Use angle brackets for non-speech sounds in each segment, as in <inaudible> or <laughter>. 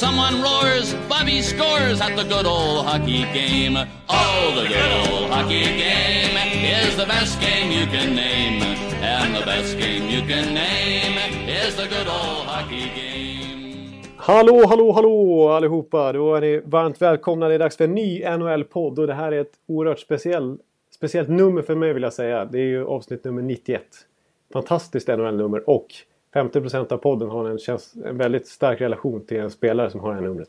Someone roars, Bobby scores at the good old hockey game. Oh, the good old hockey game is the best game you can name. And the best game you can name is the good old hockey game. Hallå, hallå, hallå allihopa! Då är ni varmt välkomna. Det är dags för en ny NHL-podd och det här är ett oerhört speciell, speciellt nummer för mig vill jag säga. Det är ju avsnitt nummer 91. Fantastiskt NHL-nummer och 50% av podden har en, en väldigt stark relation till en spelare som har det här numret.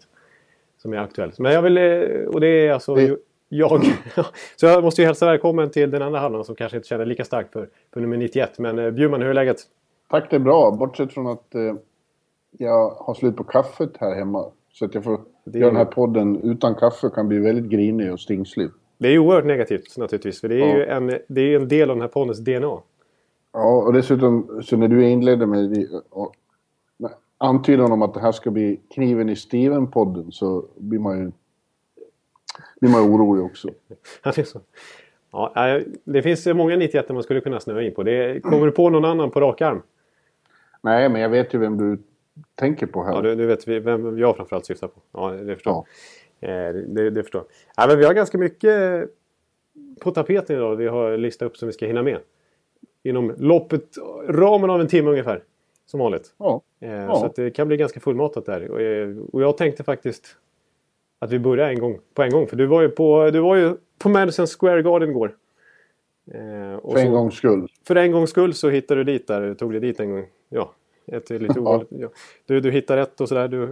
Som är aktuell. Men jag vill, eh, och det är alltså Det- jag. <laughs> Så jag måste ju hälsa välkommen till den andra halvan som kanske inte känner lika starkt för, för nummer 91. Men eh, Bjurman, hur är läget? Tack, det är bra. Bortsett från att eh, jag har slut på kaffet här hemma. Så att jag får Det göra den här podden utan kaffe kan bli väldigt grinig och stingslig. Det är ju oerhört negativt naturligtvis. För det är Ja. ju en, det är en del av den här poddens DNA. Ja, och dessutom så när du inledde med det- antydan om att det här ska bli kniven i Steven-podden så blir man ju blir man orolig också. <laughs> Han är så. Ja, det finns många 91 man skulle kunna snöa in på. Det, kommer du på någon annan på rak arm? Nej, men jag vet ju vem du tänker på här. Ja, du, du vet vi- vem jag framförallt syftar på. Ja, det förstår jag. Eh, det, det förstår. Ja, men vi har ganska mycket på tapeten idag. Vi har listat upp som vi ska hinna med. Inom loppet, ramen av en timme ungefär. Som vanligt. Ja. Eh, Ja. Så det kan bli ganska fullmatat där. Och, eh, och jag tänkte faktiskt att vi börjar en gång, på en gång. För du var ju på, du var ju på Madison Square Garden igår. Eh, För en gångs skull. för en gångs skull så hittade du dit där. Tog dig dit en gång. Ja, ett lite ovanligt. Ja. Du, du hittade rätt och sådär. Du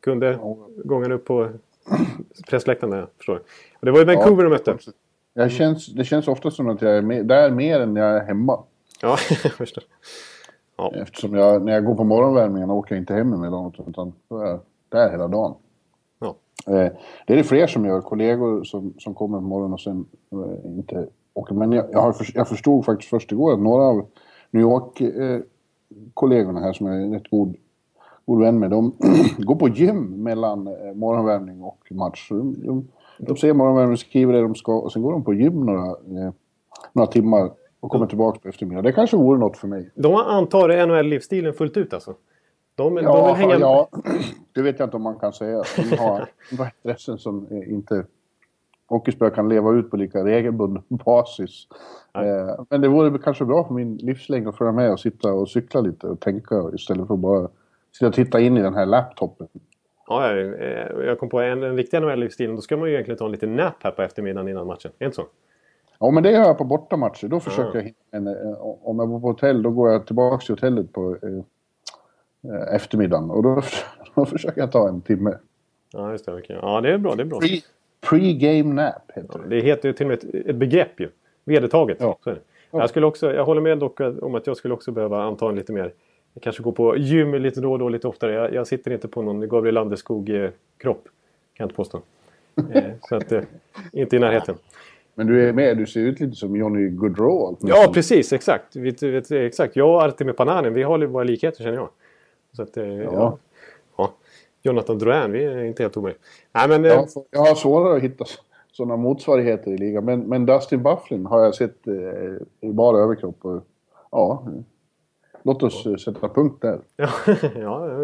kunde gången upp på <clears throat> pressläktaren där, jag förstår. Och det var ju Vancouver de mötte. Jag känns, det känns ofta som att jag är med, där mer än jag är hemma. Ja, <laughs> jag förstår. Eftersom jag, när jag går på morgonvärmningen åker jag inte hem emellanåt utan då är jag där hela dagen. Ja. Eh, det är det fler som gör, kollegor som, som kommer på morgonen och sen eh, inte åker. Men jag, jag, har, jag förstod faktiskt först igår att några av New York-kollegorna här som jag är rätt god, god vän med, de <clears throat> går på gym mellan eh, morgonvärmning och match. De, de, de ser morgonvärmning, skriver det de ska och sen går de på gym några, eh, några timmar och kommer tillbaka på eftermiddagen. Det kanske vore något för mig. De antar NHL-livsstilen fullt ut alltså. De, de Ja, vill hänga... ja, det vet jag inte om man kan säga. De har, <laughs> de intressen som inte hockeyspelare kan leva ut på lika regelbunden basis. Eh, men det vore kanske bra för min livslängd att följa med och sitta och cykla lite och tänka istället för att bara sitta och titta in i den här laptopen. Ja, jag, eh, jag kom på en, en riktig NHL-livsstilen. Då ska man ju egentligen ta en liten nap här på eftermiddagen innan matchen. Är det inte så? Ja, men det gör jag på bortamatcher. Då försöker jag hitta en, eh, Om jag bor på hotell, då går jag tillbaka till hotellet på eh, eh, eftermiddagen. Och då, <laughs> då försöker jag ta en timme. Ja, just det. okej. Ja, det är bra. Det är bra. Pre- Pre-game nap heter det. Det heter ju till och med ett, ett begrepp ju. Vedertaget. Ja. Jag, skulle också, jag håller med dock om att jag skulle också behöva anta en lite mer... Jag kanske går på gym lite då och då, lite oftare. Jag, jag sitter inte på någon Gabriel Landeskog-kropp. Kan jag inte påstå. eh, <laughs> så att, eh, inte i närheten. Men du är med, du ser ut lite som Johnny Gaudreau. Ja, precis. Exakt. Vi, vet, exakt. Jag och Artemi Pananen, vi har våra likheter känner jag. Så att, eh, ja. Ja. Jonathan Drouin, vi är inte helt omöjliga. Nej, men... eh, Jag, har- jag har svårare att hitta sådana motsvarigheter i ligan. Men, men Dustin Bufflin har jag sett eh, i bara överkropp. Och, ja, låt oss eh, sätta punkt där. <laughs> Ja, ja,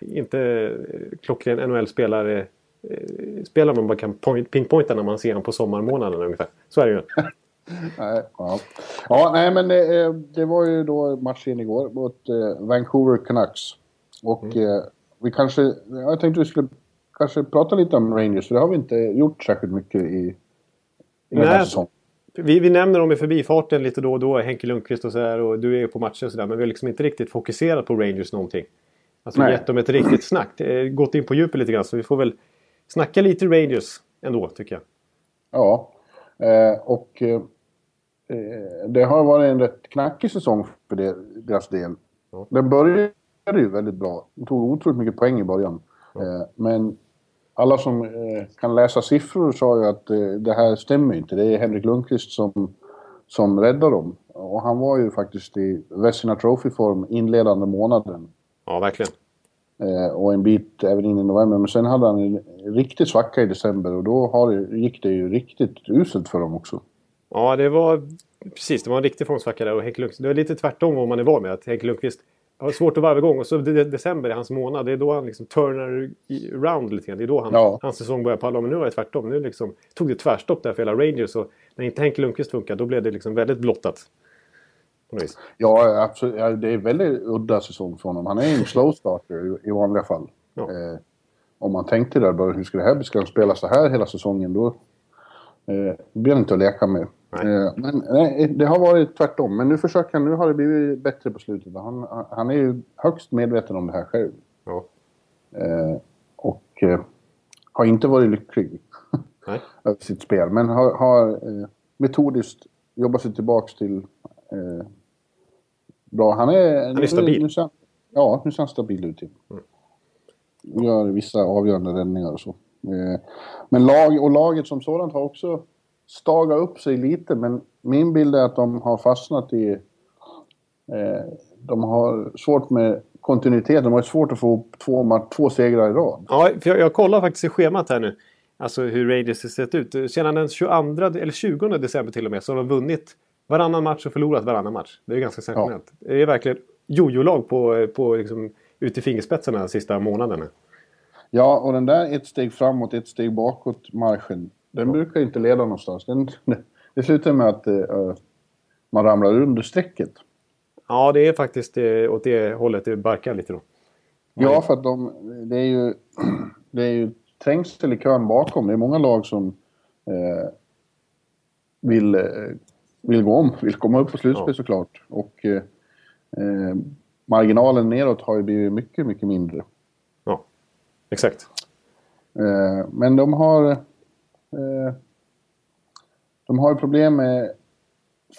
inte eh, klockren NHL-spelare. eh, Spelar man bara kan point, pinpointa när man ser honom på sommarmånaderna ungefär. Så är det ju. <laughs> Nej, ja. ja, nej men eh, det var ju då matchen igår mot eh, Vancouver Canucks. Och Mm. eh, vi kanske, jag tänkte vi skulle kanske prata lite om Rangers. För det har vi inte gjort särskilt mycket i, i den här säsongen. Vi, vi nämner dem i förbifarten lite då och då. Henke Lundqvist och sådär. Och du är ju på matcher och sådär. Men vi har liksom inte riktigt fokuserat på Rangers någonting. Alltså Nej. gett dem ett riktigt snack. Gått in på djupet lite grann. Så vi får väl snacka lite Rangers ändå tycker jag. Ja, eh, och eh, det har varit en rätt knackig säsong för det, deras del. Den började ju väldigt bra. De tog otroligt mycket poäng i början. Eh, men alla som eh, kan läsa siffror sa ju att eh, det här stämmer inte. Det är Henrik Lundqvist som, som räddar dem. och han var ju faktiskt i Vesina Trophy-form inledande månaden. Ja, verkligen. Eh, och en bit även in i november. Men sen hade han en riktig svacka i december och då har, gick det ju riktigt uselt för dem också. Ja, det var precis. Det var en riktig formsvacka där. Och Henke Lundqvist, det var lite tvärtom vad man är van med. Att Henke Lundqvist har svårt att varva igång. Och så de- december är hans månad. Det är då han liksom turnar i- round lite grann. Det är då han, Ja. hans säsong börjar palla. Men nu var det tvärtom. Nu liksom, tog det tvärstopp där för hela Rangers. Och när inte Henke Lundqvist funkar, då blev det liksom väldigt blottat. Ja, absolut. Ja, det är väldigt udda säsong för honom. Han är en slow starter i, vanliga fall. Ja. Eh, om man tänkte där bara, hur ska det här bli? Ska han spela så här hela säsongen? Då eh, blir han inte att leka med. Nej. Eh, men nej, det har varit tvärtom. Men nu försöker han, nu har det blivit bättre på slutet. Han, han är ju högst medveten om det här själv. Ja. Eh, och eh, har inte varit lycklig <laughs> Nej. över sitt spel. Men har, har eh, metodiskt jobbat sig tillbaks till eh, bra. Han är, Han är stabil. Nu han, ja, nu ser han stabil ut. igen. Gör vissa avgörande räddningar och så. Eh, men lag, och laget som sådant har också stagat upp sig lite. Men min bild är att de har fastnat i... Eh, de har svårt med kontinuitet. De har svårt att få upp två, två segrar i rad. Ja, för jag, jag kollar faktiskt i schemat här nu. Alltså hur Rangers har sett ut. Sedan den 22, eller 20 december till och med så har de vunnit varannan match och förlorat varannan match. Det är ganska sensationellt. Det är verkligen jojo-lag på, på liksom, ut i fingerspetsarna de sista månaderna. Ja, och den där ett steg framåt, ett steg bakåt marschen, den brukar inte leda någonstans. Den, det slutar med att eh, man ramlar under strecket. Ja, det är faktiskt eh, åt det hållet det barkar lite då. Ja, för att de, det är ju, <clears throat> det är ju trängsel i kön bakom. Det är många lag som eh, vill, vill gå om, vill komma upp på slutspel Ja. såklart. Och marginalen neråt har ju blivit mycket, mycket mindre. Ja, exakt. Men de har... Eh, de har ju problem med...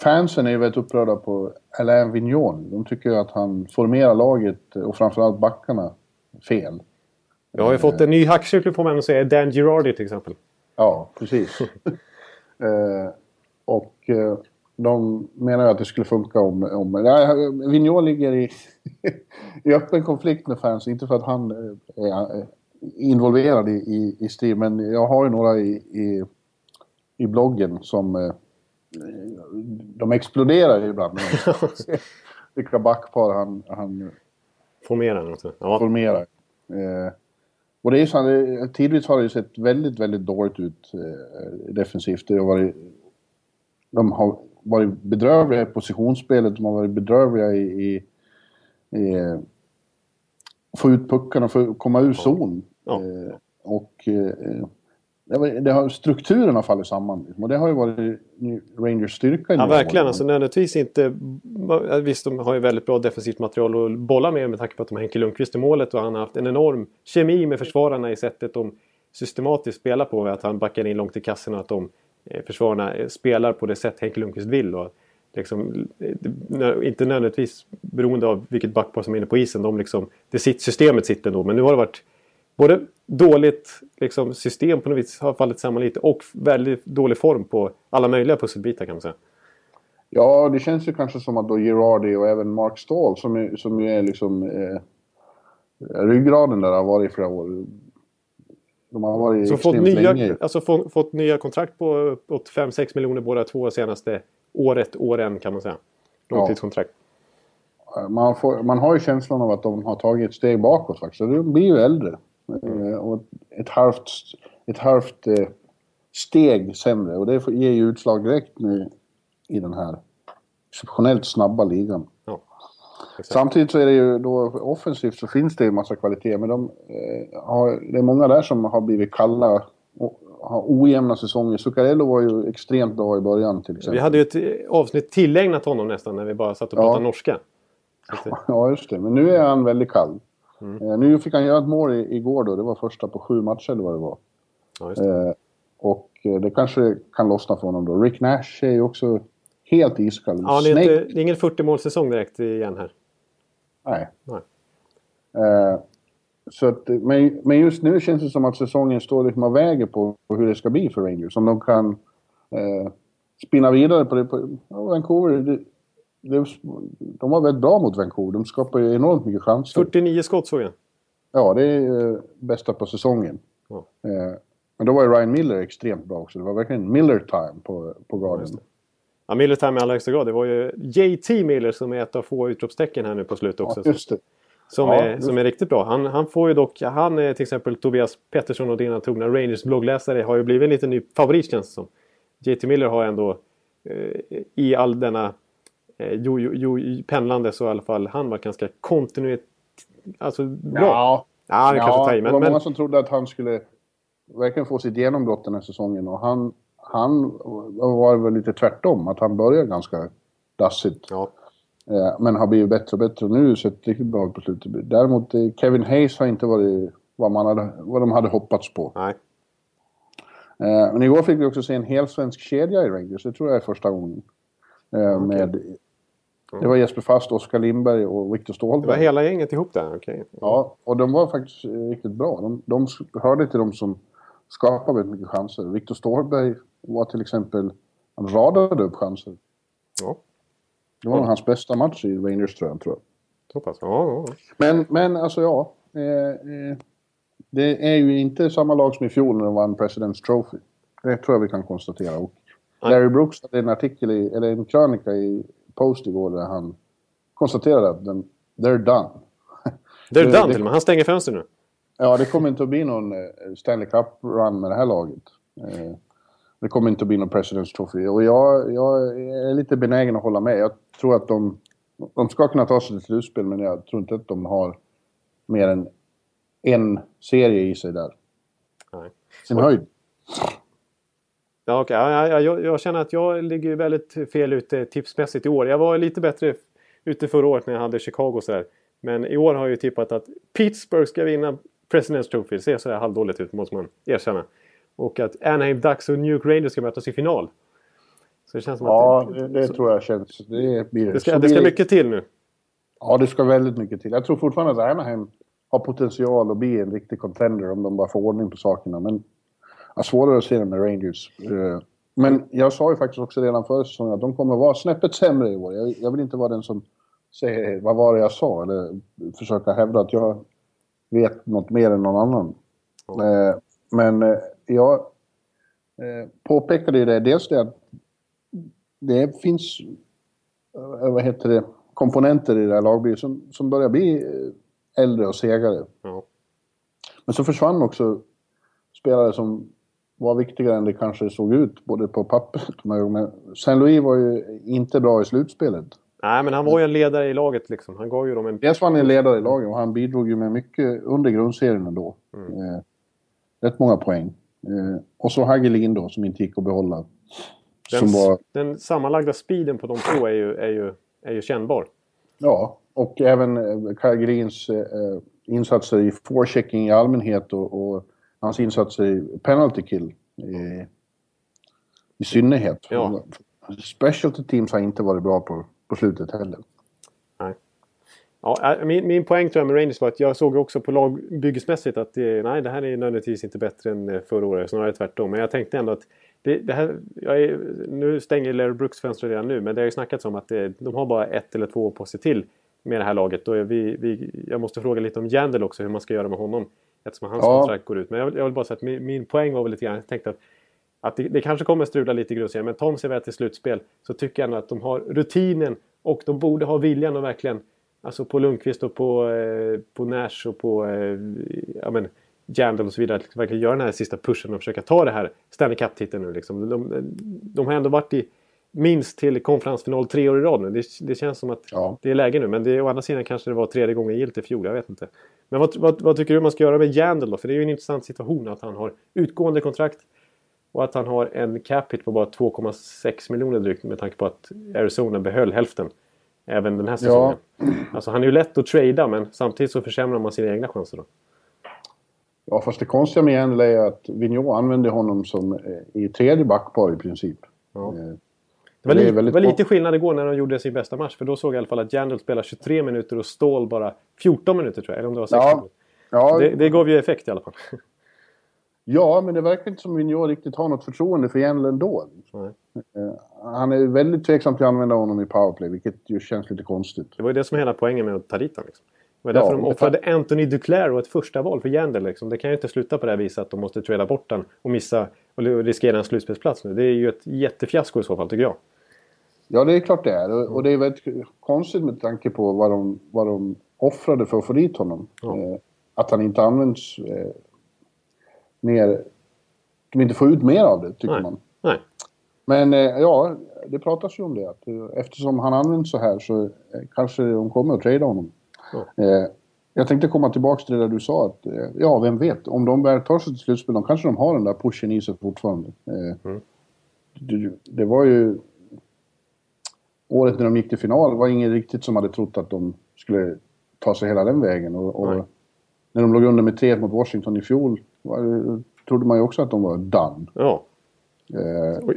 Fansen är ju väldigt upprörda på Alain Vignon. De tycker ju att han formerar laget och framförallt backarna fel. Jag har ju fått en ny hackkyckling får man säga. Dan Girardi till exempel. Ja, precis. <laughs> eh, och eh, de menar ju att det skulle funka om... om Vignon ligger i, <laughs> i öppen konflikt med fans. Inte för att han är involverad i, i, i strid, men jag har ju några i, i, i bloggen som... Eh, de exploderar ju ibland <laughs> vilka backpar han, han Formerar också. Ja. formerar. Eh, och det är ju så, det- tidvis har det ju sett väldigt, väldigt dåligt ut eh, defensivt. Det har varit, de har varit bedrövliga i positionsspelet, de har varit bedrövliga i, i, i få ut puckarna, få komma ur zon. Ja. Eh, och eh, det, har, strukturen har fallit samman. liksom. Och det har ju varit Rangers styrka i Ja, verkligen. Alltså, nödvändigtvis inte... Visst, de har ju väldigt bra defensivt material att bolla med med tanke på att de har Henke Lundqvist i målet och han har haft en enorm kemi med försvararna i sättet de systematiskt spelar på. Att han backar in långt i kassen och att de eh, försvararna eh, spelar på det sätt Henke Lundqvist vill. Och liksom, eh, inte nödvändigtvis beroende av vilket backpar som är inne på isen. De liksom, det sitt, systemet sitter då. Men nu har det varit både dåligt liksom, system på något vis har fallit samman lite och väldigt dålig form på alla möjliga pusselbitar kan man säga. Ja, det känns ju kanske som att då Girardi och även Mark Stahl som, är, som ju är liksom eh, ryggraden där har varit i flera år. De har varit Så fått nya, länge. alltså få, fått nya kontrakt på uppåt 5-6 miljoner båda två senaste året, åren kan man säga. Långtidskontrakt. Man, får, man har ju känslan av att de har tagit ett steg bakåt faktiskt. De blir ju äldre. Mm. Eh, och ett halvt, ett halvt eh, steg sämre. Och det ger ju utslag direkt nu i den här exceptionellt snabba ligan. Ja. Samtidigt så är det ju då offensivt så finns det ju massa kvalitet. Men de, eh, har, det är många där som har blivit kalla och har ojämna säsonger. Zuccarello var ju extremt bra i början till exempel. Vi hade ju ett eh, avsnitt tillägnat honom nästan när vi bara satt och Ja. pratade norska. Att det- <laughs> Ja, just det. Men nu är han väldigt kall. Mm. Eh, nu fick han göra ett mål igår då. Det var första på sju matcher eller vad det var. Ja, det. Eh, och det kanske kan lossna för honom då. Rick Nash är ju också helt iskall. Ja, det är, inte, det är ingen 40-målssäsong direkt igen här. Nej. Nej. Eh, så att, men, men just nu känns det som att säsongen står liksom och väger på, hur det ska bli för Rangers. Om de kan eh, spinna vidare på det. På, ja, Vancouver, det, de, de var väldigt bra mot Vancouver. De skapade ju enormt mycket chanser. 49 skott såg jag. Ja, det är eh, bästa på säsongen. Ja. Eh, men då var ju Ryan Miller extremt bra också. Det var verkligen Miller-time på, på Guardian. Ja, Miller time i allra högsta grad. Det var ju JT Miller som är ett av få utropstecken här nu på slutet också. Ja, just det. Som, Ja, är, som är riktigt bra. Han, han får ju dock, han är till exempel Tobias Pettersson och dina trogna Rangers bloggläsare har ju blivit en liten ny favorit känns det som. JT Miller har ändå eh, i all denna eh, jo, jo, jo, pendlande så i alla fall han var ganska kontinuerligt, alltså bra. Ja, Ja, det kanske tar i, det men, var men många som trodde att han skulle verkligen få sitt genombrott den här säsongen. Och han, han var väl lite tvärtom. Att han började ganska dassigt. ja, Men har blivit bättre och bättre. Nu det sett riktigt bra ut på slutet. Däremot eh, Kevin Hayes har inte varit vad, man hade, vad de hade hoppats på. nej. Eh, Men igår fick vi också se en hel svensk kedja i Rangers. Det tror jag är första gången. Eh, Med, det var Jesper Fast, Oskar Lindberg och Viktor Det Ståhlberg. var hela gänget ihop där, okej. Ja, och de var faktiskt eh, riktigt bra. De, de hörde till de som skapade väldigt mycket chanser. Viktor Ståhlberg var till exempel... Han radade upp chanser. Ja, Det var nog hans bästa match i Rangers tror jag. Tror jag. hoppas. Ja, ja, ja. Men, men alltså ja. Eh, eh, det är ju inte samma lag som i fjol när de vann President's Trophy. Det tror jag vi kan konstatera. Och. Larry Brooks hade en artikel, i, eller en krönika i Post igår där han konstaterade att den, they're done. <laughs> Det- done det- till och med. Han stänger fönstret nu. Ja, det kommer inte att bli någon eh, Stanley Cup-run med det här laget. Det kommer inte att bli någon President's Trophy. Och jag, jag är lite benägen att hålla med. Jag tror att de, de ska kunna ta sig till slutspel, men jag tror inte att de har mer än en serie i sig där. Nej. Sin höjd. Ja, okej. Ja, ja, jag, jag känner att jag ligger väldigt fel ute tipsmässigt i år. Jag var lite bättre ute förra året när jag hade Chicago så här. Men i år har jag ju tippat att Pittsburgh ska vinna President's Trophy. Det ser så här halvdåligt ut måste man erkänna. Och att Anaheim Ducks och New York Rangers ska mötas i final. Så det känns som Ja, att det, det tror jag känns... Det, blir, det ska, så det blir ska mycket till nu. Ja, det ska väldigt mycket till. Jag tror fortfarande att Anaheim har potential att bli en riktig contender om de bara får ordning på sakerna. Men ja, svårare att se det med Rangers. Eh, Men jag sa ju faktiskt också redan förra säsongen att de kommer vara snäppet sämre i år. Jag, jag vill inte vara den som säger vad var det jag sa eller försöka hävda att jag vet något mer än någon annan. Eh, Men eh, jag eh, påpekade ju det, dels det att det finns eh, vad heter det, komponenter i det här lagbygget som, som börjar bli eh, äldre och segare. Ja. Men så försvann också spelare som var viktigare än det kanske såg ut, både på pappret och men Saint Louis var ju inte bra i slutspelet. Nej, men han var ju en ledare i laget liksom. Han gav ju dem en... Dels var han en ledare i laget och han bidrog ju med mycket under grundserien ändå. Eh, rätt många poäng. Eh, och så Hagelin då, som inte gick att behålla. Den, var, den sammanlagda speeden på de två är ju, är ju, är ju kännbar. ja, och även eh, Hagelins eh, insatser i forechecking i allmänhet och, och hans insatser i penalty kill i, i synnerhet. Ja. Specialty teams har inte varit bra på, på slutet heller. Nej. Ja, äh, min, min poäng tror jag med Rangers var att jag såg också på lagbyggesmässigt att det, nej, det här är nödvändigtvis inte bättre än eh, förra året. Snarare tvärtom. Men jag tänkte ändå att det, det här, jag är, nu stänger Larry Brooks fönstret redan nu. Men det har ju snackats om att det, de har bara ett eller två på sig till med det här laget. Är vi, vi, jag måste fråga lite om Jandel också hur man ska göra med honom. Eftersom hans Ja. kontrakt går ut. Men jag, vill- jag vill bara säga att min, min poäng var väl lite grann, jag tänkte att att det, det kanske kommer strula lite i grundserien, men tar de sig väl till slutspel så tycker jag ändå att de har rutinen och de borde ha viljan att verkligen, alltså på Lundqvist och på, eh, på Nash och på eh, ja, men, Jandal och så vidare, att verkligen göra den här sista pushen och försöka ta det här Stanley Cup-titeln nu. Liksom. De, de har ändå varit i minst till konferensfinal tre år i rad nu. Det, det känns som att Ja. det är läge nu, men det, å andra sidan kanske det var tredje gången gillt i fjol, jag vet inte. Men vad, vad, vad tycker du man ska göra med Jandal då? För det är ju en intressant situation att han har utgående kontrakt och att han har en cap hit på bara 2,6 miljoner drygt med tanke på att Arizona behöll hälften. Även den här säsongen. Alltså han är ju lätt att trada men samtidigt så försämrar man sina egna chanser då. Ja, fast det konstiga med Jandel är att Vigneault använde honom som eh, i tredje backpar i princip. Ja. Eh, Det var, Det li- väldigt var lite skillnad igår när de gjorde sin bästa match. För då såg jag i alla fall att Jandal spelar 23 minuter och Ståhl bara 14 minuter tror jag. Eller om det var 16 Ja. Ja, Det, det gav ju effekt i alla fall. <laughs> Ja, men det verkar inte som Vigneault riktigt har något förtroende för Jandl ändå. Nej. Eh, han är väldigt tveksam till att använda honom i powerplay, vilket ju känns lite konstigt. Det var ju det som hela poängen med att ta dit honom. Liksom. Det var därför Ja, de det offrade Anthony Duclair och ett första val för Jandel. Liksom. Det kan ju inte sluta på det här viset att de måste trada bort den och missa och riskera en slutspelsplats nu. Det är ju ett jättefiasko i så fall, tycker jag. Ja, det är klart det är. Och, och det är väldigt konstigt med tanke på vad de, vad de offrade för att få dit honom. Ja. Eh, att han inte används eh, mer... De inte får ut mer av det, tycker Nej. man. Nej. Men eh, ja, det pratas ju om det. Att, eh, eftersom han används så här så eh, kanske de kommer att trada honom. Ja. Eh, jag tänkte komma tillbaka till det där du sa att, eh, ja, vem vet? Om de väl tar sig till slutspel, då kanske de har den där pushen i sig fortfarande. Eh, Mm. det, det var ju... Året när de gick till final var ingen riktigt som hade trott att de skulle ta sig hela den vägen. Och, och när de låg under med 3 mot Washington i fjol var, trodde man ju också att de var done. Ja. Eh,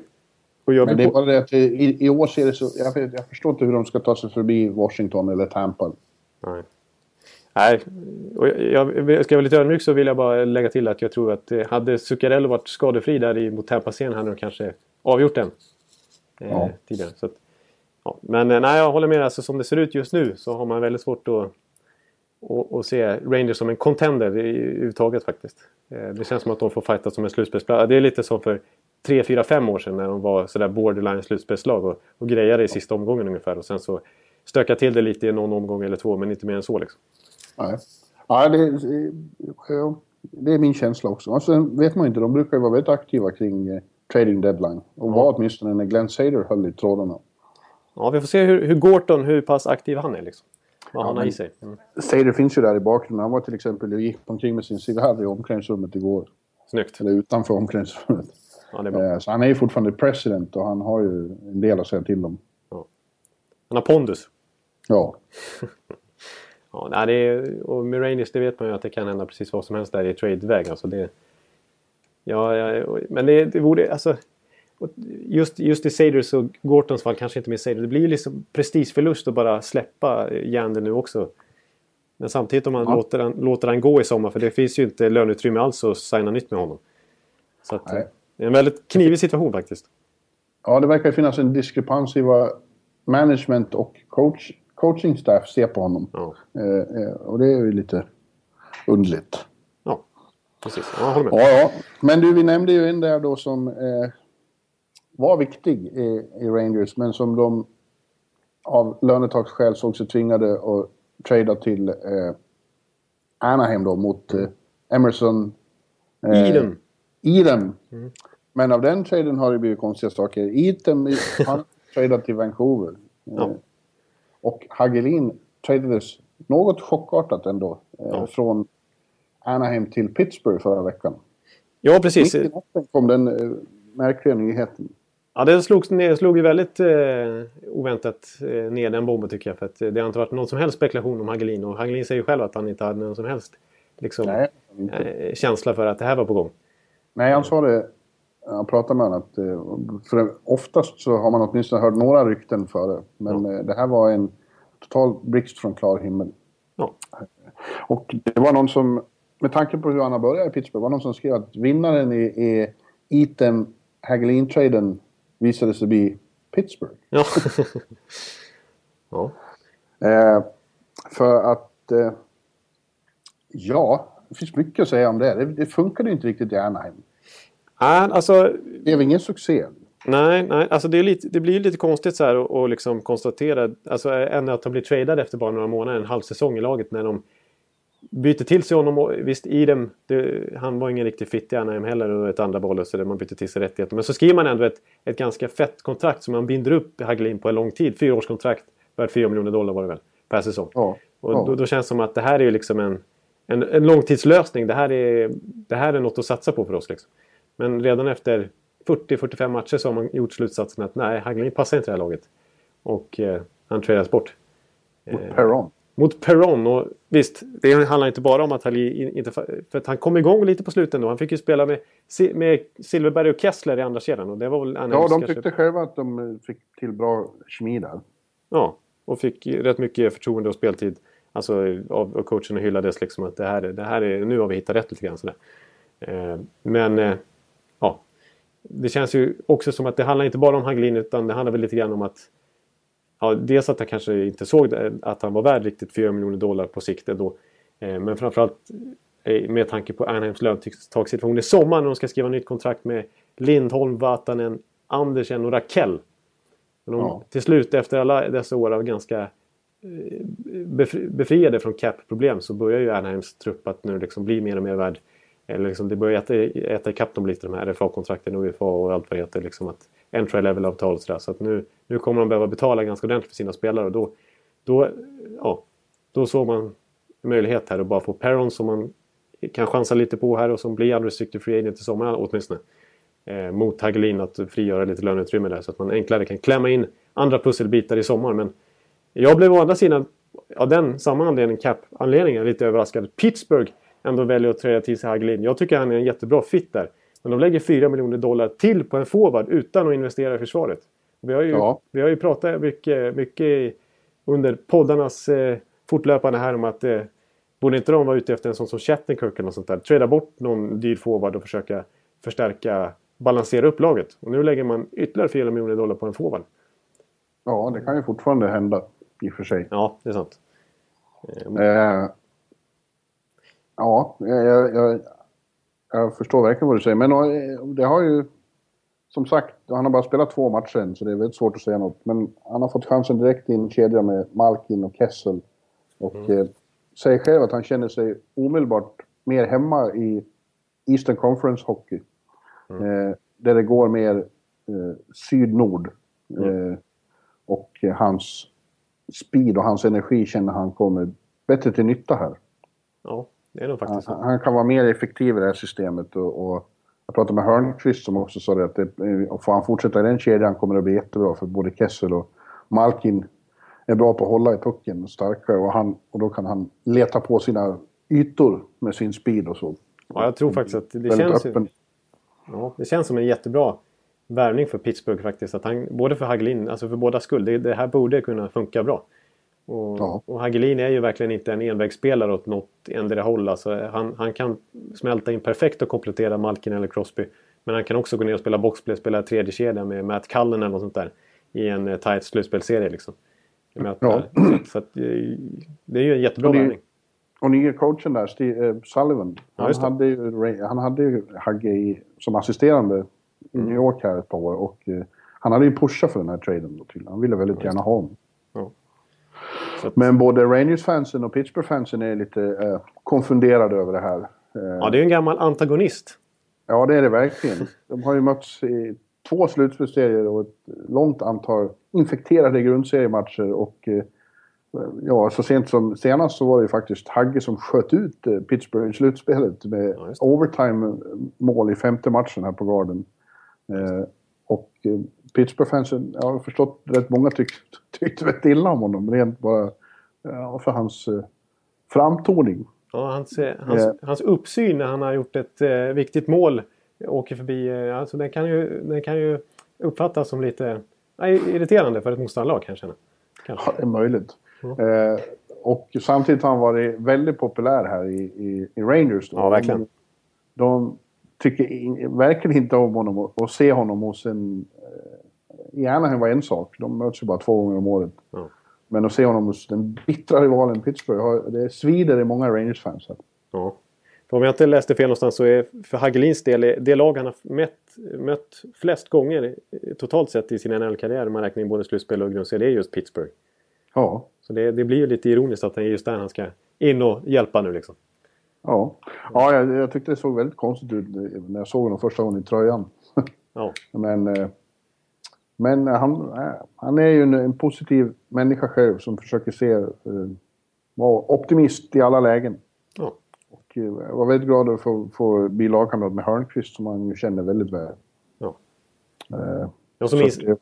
Och jag men det är bara det att i, i år ser det så... Jag, jag förstår inte hur de ska ta sig förbi Washington eller Tampa. Nej. Nej, och jag, jag, ska jag vara lite ödmjuk så vill jag bara lägga till att jag tror att eh, hade Zuccarello varit skadefri där i, mot Tampa-serien hade de kanske avgjort den. Eh, Ja. Tidigare. Så att, ja. Men eh, nej, jag håller med. Alltså, som det ser ut just nu så har man väldigt svårt att, att, att se Rangers som en contender i- överhuvudtaget faktiskt. Eh, det känns som att de får fighta som en slutspelsplats. Det är lite som för 3, 4, 5 år sedan när de var sådär borderline slutspelslag och, och grejade i sista omgången ungefär. Och sen så stöka till det lite i någon omgång eller två, men inte mer än så liksom. Nej. Ja, det, ja, det är min känsla också. Och sen vet man ju inte, de brukar ju vara väldigt aktiva kring eh, trading deadline. Och var åtminstone när Glenn Sader höll i trådarna. Ja, vi får se hur, hur Gorton, hur pass aktiv han är liksom. Vad han har i sig. Mm. Sader finns ju där i bakgrunden. Han var till exempel och gick omkring med sin cigarr i omklädningsrummet igår. Snyggt. Eller utanför omklädningsrummet. Ja, det är bra. Eh, Så han är ju fortfarande president och han har ju en del att säga till om. Han har pondus. Ja. <laughs> Ja, nej, det är, och med Rangers, det vet man ju att det kan hända precis vad som helst där i trade-väg. Alltså det, ja, ja, men det, det vore... Alltså, och just, just i Saders och Gortons fall, kanske inte med Sader. Det blir ju liksom prestigeförlust att bara släppa Jander nu också. Men samtidigt om man Ja. låter, han, låter han gå i sommar, för det finns ju inte löneutrymme alls att signa nytt med honom. Så att, Nej. det är en väldigt knivig situation faktiskt. ja, det verkar finnas en diskrepans i vad management och coach, coaching staff ser på honom. Ja, Eh, eh, Och det är ju lite underligt. ja precis. Ja, jag håller med. Ja, ja. Men du, vi nämnde ju en där då som eh, var viktig i, i Rangers, men som de av lönetaksskäl såg sig tvingade att trada till eh, Anaheim då mot eh, Emerson... Eh, Eden. Eden. Men av den traden har det blivit konstiga saker. Eden han <laughs> tradat till Vancouver. Ja. Eh, och Hagelin tradades något chockartat ändå eh, Ja. från Anaheim till Pittsburgh förra veckan. Ja, precis. Mitt i natten kom den eh, märkliga nyheten. Ja, det slogs ner, slog ju väldigt eh, oväntat eh, ner den bomben tycker jag. För att eh, det har inte varit någon som helst spekulation om Hagelin. Och Hagelin säger ju själv att han inte hade någon som helst liksom, Nej, eh, känsla för att det här var på gång. Nej, han sa det. Han pratade med honom att... eh, För oftast så har man åtminstone hört några rykten före. Men eh, det här var en total blixt från klar himmel. Ja, Och det var någon som, med tanke på hur han har börjat i Pittsburgh, var någon som skrev att vinnaren i, i Eaton Hagelin-traden visade sig bli Pittsburgh. ja. <laughs> ja. Eh, för att... Eh, ja, det finns mycket att säga om det. Det, det funkade ju inte riktigt i Anaheim. Nej, alltså, Det blev ingen succé. nej, nej, alltså det, lite, det blir lite konstigt så här att att liksom konstatera. Alltså än att de blir tradade efter bara några månader, en halv säsong i laget. När de byter till sig honom. Och, visst, Idem, det, han var ingen riktig fit i Anaheim heller och ett andra boll så där man byter till sig rättigheter. Men så skriver man ändå ett, ett ganska fett kontrakt som man binder upp Hagelin på en lång tid. Fyraårskontrakt, värt 4 miljoner dollar var det väl, per säsong. Ja. Och ja. då, då känns det som att det här är ju liksom en, en, en långtidslösning. Det här, är, det här är något att satsa på för oss. Liksom. Men redan efter 40-45 matcher så har man gjort slutsatsen att nej, Hagelin passar inte det här laget. Och eh, han tradas bort. Mot Perron. Mot Perron. Och visst, det handlar inte bara om att han inte... För att han kom igång lite på slutet ändå. Han fick ju spela med, med Silverberg och Kessler i andra kedjan. Och det var väl Ja, de kanske- tyckte själva att de eh, fick till bra kemi där. Ja, och fick rätt mycket förtroende och speltid. Alltså av, av coachen och hyllades liksom att det här, är- det här är, nu har vi hittat rätt lite grann. Sådär. Eh, men eh, ja, det känns ju också som att det handlar inte bara om Hagelin utan det handlar väl lite grann om att ja, dels att han kanske inte såg att han var värd riktigt 4 miljoner dollar på sikt då. Eh, men framförallt eh, med tanke på Anaheims lönetagssituation i sommar när de ska skriva nytt kontrakt med Lindholm, Vatanen, Andersen och Rakell. De, ja. Till slut efter alla dessa år av ganska eh, befriade från cap-problem så börjar ju Anaheims trupp att nu liksom bli mer och mer värd. Eller liksom det börjar äta, äta ikapp dem lite de här RFA-kontrakten, UFA och allt vad det heter. Liksom att entry level-avtal och sådär. Så att nu, nu kommer de behöva betala ganska ordentligt för sina spelare. Och då, då, ja, då såg man möjlighet här att bara få Perron som man kan chansa lite på här och som blir unrestricted free agent i sommar åtminstone. Eh, mot Hagelin att frigöra lite löneutrymme där så att man enklare kan klämma in andra pusselbitar i sommar. Men jag blev å andra sidan av den samma anledning, cap-anledningen, lite överraskad. Pittsburgh ändå väljer att träda till sig Hagelin. Jag tycker han är en jättebra fit där. Men de lägger 4 miljoner dollar till på en forward utan att investera i försvaret. Vi har ju, ja. vi har ju pratat mycket, mycket under poddarnas eh, fortlöpande här om att eh, borde inte de vara ute efter en sån som Shattenkirk eller något sånt där? Trada bort någon dyr forward och försöka förstärka, balansera upp laget. Och nu lägger man ytterligare 4 miljoner dollar på en forward. Ja, det kan ju fortfarande hända i och för sig. Ja, det är sant. Eh, ja, jag, jag, jag, förstår verkligen vad du säger. Men eh, det har ju... Som sagt, han har bara spelat två matcher än, så det är väldigt svårt att säga något. Men han har fått chansen direkt i en kedja med Malkin och Kessel. Och mm. eh, säger själv att han känner sig omedelbart mer hemma i Eastern Conference Hockey. Mm. Eh, där det går mer eh, syd-nord. Mm. Eh, och hans speed och hans energi känner han kommer bättre till nytta här. Ja, det är nog faktiskt han, han kan vara mer effektiv i det här systemet och, och jag pratade med Hörnqvist som också sa det att det, får han fortsätta i den kedjan kommer det bli jättebra för både Kessel och Malkin är bra på att hålla i pucken, starkare och, han, och då kan han leta på sina ytor med sin speed och så. Ja, jag tror faktiskt att det känns, ju, ja, det känns som en jättebra värvning för Pittsburgh faktiskt. Att han, både för Hagelin, alltså för båda skull. Det, det här borde kunna funka bra. Och, ja. och Hagelin är ju verkligen inte en envägsspelare åt något endera håll. Alltså han, han kan smälta in perfekt och komplettera Malkin eller Crosby. Men han kan också gå ner och spela boxplay, spela tredje kedja med Matt Cullen eller något sånt där. I en uh, tight slutspelserie liksom. Ja. Så att, eh, det är ju en jättebra värvning. Och nya coachen där, Steve uh, Sullivan. Ja, han, hade ju, han hade ju Hagge som assisterande i New York här ett par år. Och uh, han hade ju pushat för den här traden då till. Han ville väldigt ja, gärna ha honom. Ja. Men både Rangers-fansen och Pittsburgh-fansen är lite uh, konfunderade över det här. ja, det är en gammal antagonist. Ja, det är det verkligen. De har ju mötts i två slutspelsserier och ett långt antal infekterade grundseriematcher och eh, ja, så sent som senast så var det ju faktiskt Hagge som sköt ut eh, Pittsburgh i slutspelet med ja, overtime-mål i femte matchen här på Garden. Eh, och eh, Pittsburgh-fansen, jag har förstått rätt många <laughs> tyckte tyckte rätt illa om honom rent bara ja, för hans eh, framtoning. Ja, hans, eh, hans, hans uppsyn när han har gjort ett eh, viktigt mål åker förbi. Alltså den kan ju, den kan ju uppfattas som lite irriterande för ett motståndarlag kan jag känna. Kanske. Ja, det är möjligt. Mm. Eh, och samtidigt har han varit väldigt populär här i, i, i Rangers. Då. Ja, verkligen. De, de tycker in, verkligen inte om honom och, och se honom hos en... Eh, I Anaheim var en sak. De möts ju bara två gånger om året. Mm. Men att se honom hos den bittra rivalen Pittsburgh, det svider i många Rangers-fans. Ja. För om jag inte läste fel någonstans så är för Hagelins del det lag han har mött, mött flest gånger totalt sett i sin NHL-karriär, om man räknar in både slutspel och grundserie, det är just Pittsburgh. Ja. Så det, det blir ju lite ironiskt att det är just där han ska in och hjälpa nu liksom. Ja, ja jag, jag tyckte det såg väldigt konstigt ut när jag såg honom första gången i tröjan. <laughs> Ja. men eh, men han, han är ju en, en, positiv människa själv som försöker se, uh, vara optimist i alla lägen. Ja. Och eh, jag var väldigt glad att få, få bli lagkamrat med Hörnqvist som han ju känner väldigt väl. Ja. Uh, jag, som is... att,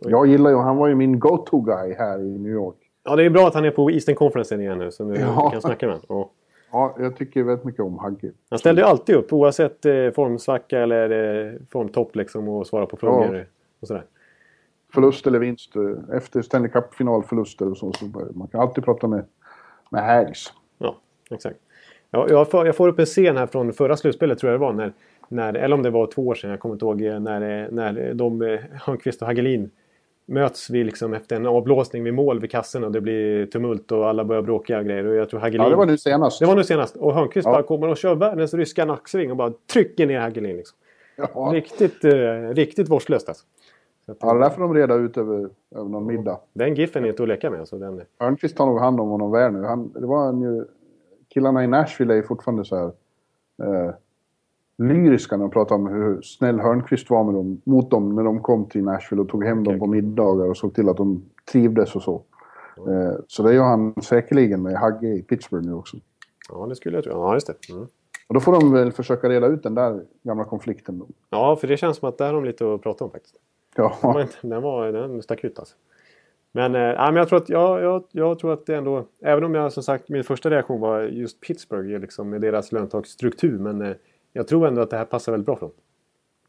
jag gillar ju, han var ju min go-to-guy här i New York. Ja, det är bra att han är på Eastern Conference igen nu så nu ja. kan snacka med honom. Ja, jag tycker väldigt mycket om Hagge. Han ställde ju alltid upp oavsett eh, formsvacka eller eh, formtopp liksom och svara på frågor ja. och sådär. Förlust eller vinst. Eh, efter Stanley Cup-finalförluster och så, så man kan alltid prata med, med Hags. Ja, exakt. Ja, jag, får, jag får upp en scen här från förra slutspelet tror jag det var. När, när, eller om det var två år sedan, jag kommer inte ihåg. När, när de, Hörnqvist och Hagelin möts vi liksom efter en avblåsning vid mål vid kassen och det blir tumult och alla börjar bråka och grejer. Och jag tror Hagelin... Ja, det var nu senast. Det var nu senast. Och Hörnqvist Ja. bara kommer och kör världens ryska nacksving och bara trycker ner Hagelin. Liksom. Ja. Riktigt, eh, riktigt vårdslöst alltså. Så att, Ja, det där får de reda ut över, över någon middag. Den giffen är inte att leka med. Alltså, den, Hörnqvist tar nog hand om honom väl nu. Han, det var han ju... Killarna i Nashville är fortfarande så här... Eh, lyriska när de pratar om hur snäll Hörnqvist var med dem, mot dem när de kom till Nashville och tog hem dem på middagar och såg till att de trivdes och så. Eh, så det gör han säkerligen med Hagge i Pittsburgh nu också. ja, det skulle jag tro. Ja, just det. Mm. Och då får de väl försöka reda ut den där gamla konflikten då. Ja, för det känns som att där har de lite att prata om faktiskt. Den, var Ja, inte, den, var, den stack ut alltså. Men, ja, men jag, tror att, ja, jag, jag tror att det ändå... Även om jag som sagt, min första reaktion var just Pittsburgh liksom, med deras löntagsstruktur. Men eh, jag tror ändå att det här passar väldigt bra för dem.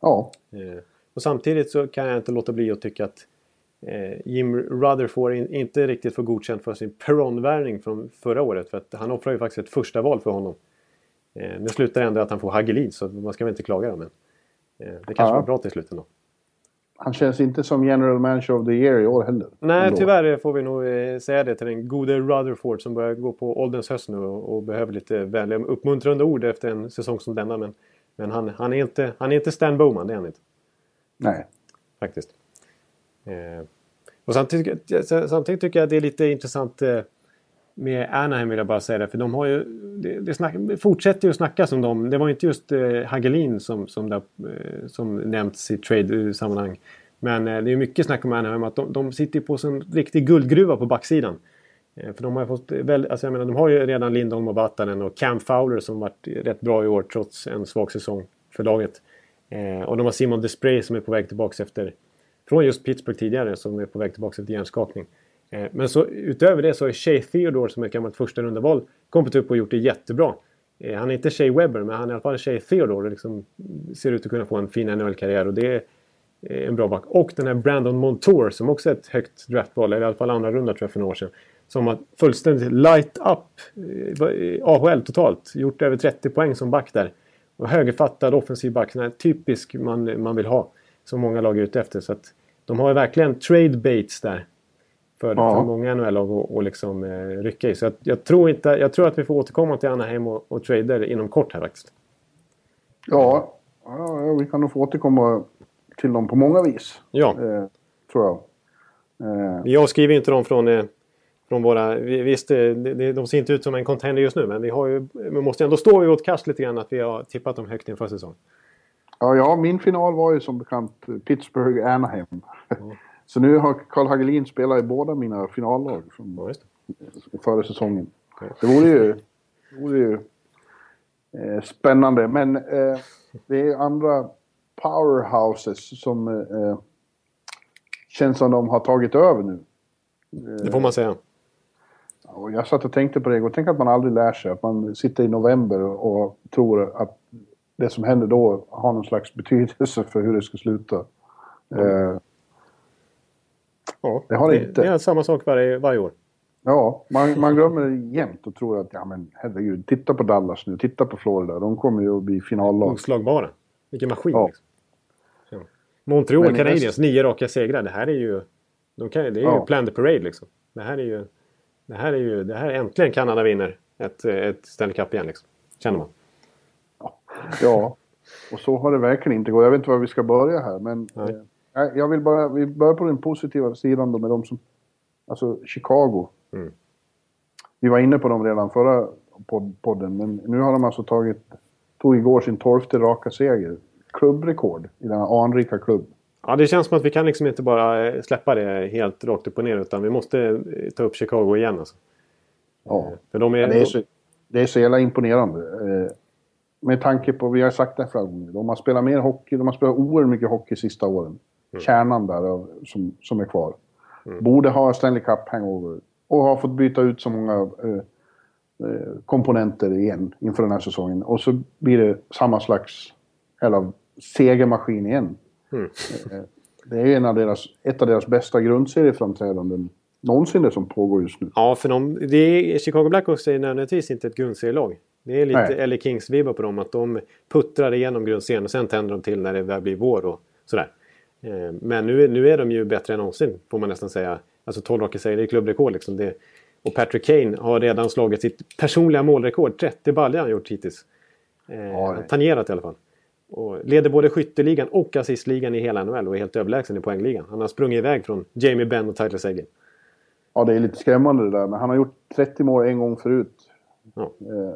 ja. Eh, och samtidigt så kan jag inte låta bli att tycka att eh, Jim Rutherford in, inte riktigt får godkänt för sin Perron-värvning från förra året. För att han offrar ju faktiskt ett första val för honom. Eh, nu slutar det ändå att han får Hagelin så man ska väl inte klaga då. Men eh, det kanske Ja. var bra till slut ändå. Han känns inte som general manager of the year i år heller. Nej, Ändå. tyvärr får vi nog eh, säga det till den gode Rutherford som börjar gå på ålderns höst nu och, och behöver lite vänliga uppmuntrande ord efter en säsong som denna. Men, men han, han, är inte, han är inte Stan Bowman, det är han inte. Nej. Faktiskt. Eh, och samtidigt, samtidigt tycker jag att det är lite intressant eh, med Anaheim vill jag bara säga det. För de har ju, det, det snack, fortsätter ju att snackas om dem. Det var inte just eh, Hagelin som, som, där, eh, som nämnts i trade-sammanhang. Eh, Men eh, det är mycket snack om Anaheim att de, de sitter ju på en riktig guldgruva på backsidan. Eh, för de har ju fått väl, alltså jag menar, de har ju redan Lindholm och Vatanen och Cam Fowler som varit rätt bra i år trots en svag säsong för laget. Eh, och de har Simon Desprez som är på väg tillbaka efter från just Pittsburgh tidigare som är på väg tillbaka efter hjärnskakning. Eh, Eh, men så utöver det så är Shea Theodore som är ett gammalt första rundaval kommit upp och gjort det jättebra. Eh, han är inte Shea Webber men han är i alla fall Shea Theodore och liksom ser ut att kunna få en fin NHL-karriär och det är eh, en bra back. Och den här Brandon Montour som också är ett högt draftval, eller i alla fall andra runda tror jag för några år sedan. Som har fullständigt light up AHL totalt. Gjort över 30 poäng som back där. Och högerfattad offensiv back, sån här typisk man, man vill ha. Som många lag är ute efter. Så att de har ju verkligen trade baits där. För, Ja. för många NHL-lag att liksom, eh, rycka i. Så att jag, tror inte, jag tror att vi får återkomma till Anaheim och, och trader inom kort här faktiskt. Ja, ja, vi kan nog få återkomma till dem på många vis. Ja, Eh, tror jag. Eh, vi avskriver inte dem från, eh, från våra... vi- Visst, eh, det- det- de ser inte ut som en contender just nu men vi, har ju, vi måste ändå stå i vårt kast lite grann att vi har tippat dem högt inför säsongen. ja, ja, min final var ju som bekant Pittsburgh-Anaheim. Så nu har Carl Hagelin spelat i båda mina finallag Ja, från, det. före säsongen. Det vore ju, det vore ju eh, spännande. Men eh, det är andra powerhouses som eh, känns som de har tagit över nu. det får man säga. Och jag satt och tänkte på det igår. Tänk att man aldrig lär sig. Att man sitter i november och, tror att det som händer då har någon slags betydelse för hur det ska sluta. Eh, Ja, Det har det inte. Det är samma sak varje, varje år. ja, man, man glömmer jämt och tror att ja men herregud, titta på Dallas nu, titta på Florida. De kommer ju att bli finallag. Oslagbara. Vilken maskin. Ja. Liksom. Ja. Montreal Men Canadiens, näst- nio raka segrar. Det här är ju... De kan, det är ju Ja. plan the parade liksom. Det här är ju... Det här är ju... Det här äntligen Kanada vinner ett, ett Stanley Cup igen liksom. Känner man. Ja, och så har det verkligen inte gått. Jag vet inte var vi ska börja här, men Nej. Eh, jag vill bara, vi börjar på den positiva sidan då med de som, alltså Chicago. Mm. Vi var inne på dem redan förra pod- podden, men nu har de alltså tagit, tog igår sin tolfte raka seger. Klubbrekord i denna anrika klubb. Ja, det känns som att vi kan liksom inte bara eh, släppa det helt rakt upp och ner utan vi måste eh, ta upp Chicago igen alltså. Ja. För de är... Ja, det, är så, det är så jävla imponerande. Eh, med tanke på, vi har sagt det flera gånger, de har spelat mer hockey, de har spelat oerhört mycket hockey sista åren. Kärnan där av- som, som är kvar. Borde ha Stanley Cup hangover. Och har fått byta ut så många eh, eh, komponenter igen inför den här säsongen. Och så blir det samma slags eller, segermaskin igen. Mm. Eh, det är en av deras, ett av deras bästa grundserieframträdanden någonsin det som pågår just nu. Ja, för de, det är, Chicago Blackhawks är nödvändigtvis inte ett grundserielag. Det är lite LA Kings-vibbar på dem. Att de puttrar igenom grundserien och sen tänder de till när det väl blir vår och sådär. Eh, men nu, nu är de ju bättre än någonsin, får man nästan säga. Alltså 12 raka säger det är klubbrekord liksom. Det, och Patrick Kane har redan slagit sitt personliga målrekord. 30 baljor har han gjort hittills. Eh, tangerat i alla fall. Och leder både skytteligan och assistligan i hela NHL och är helt överlägsen i poängligan. Han har sprungit iväg från Jamie Benn och Tyler Seguin. Ja, det är lite skrämmande det där. Men han har gjort 30 mål en gång förut. Ja. Eh,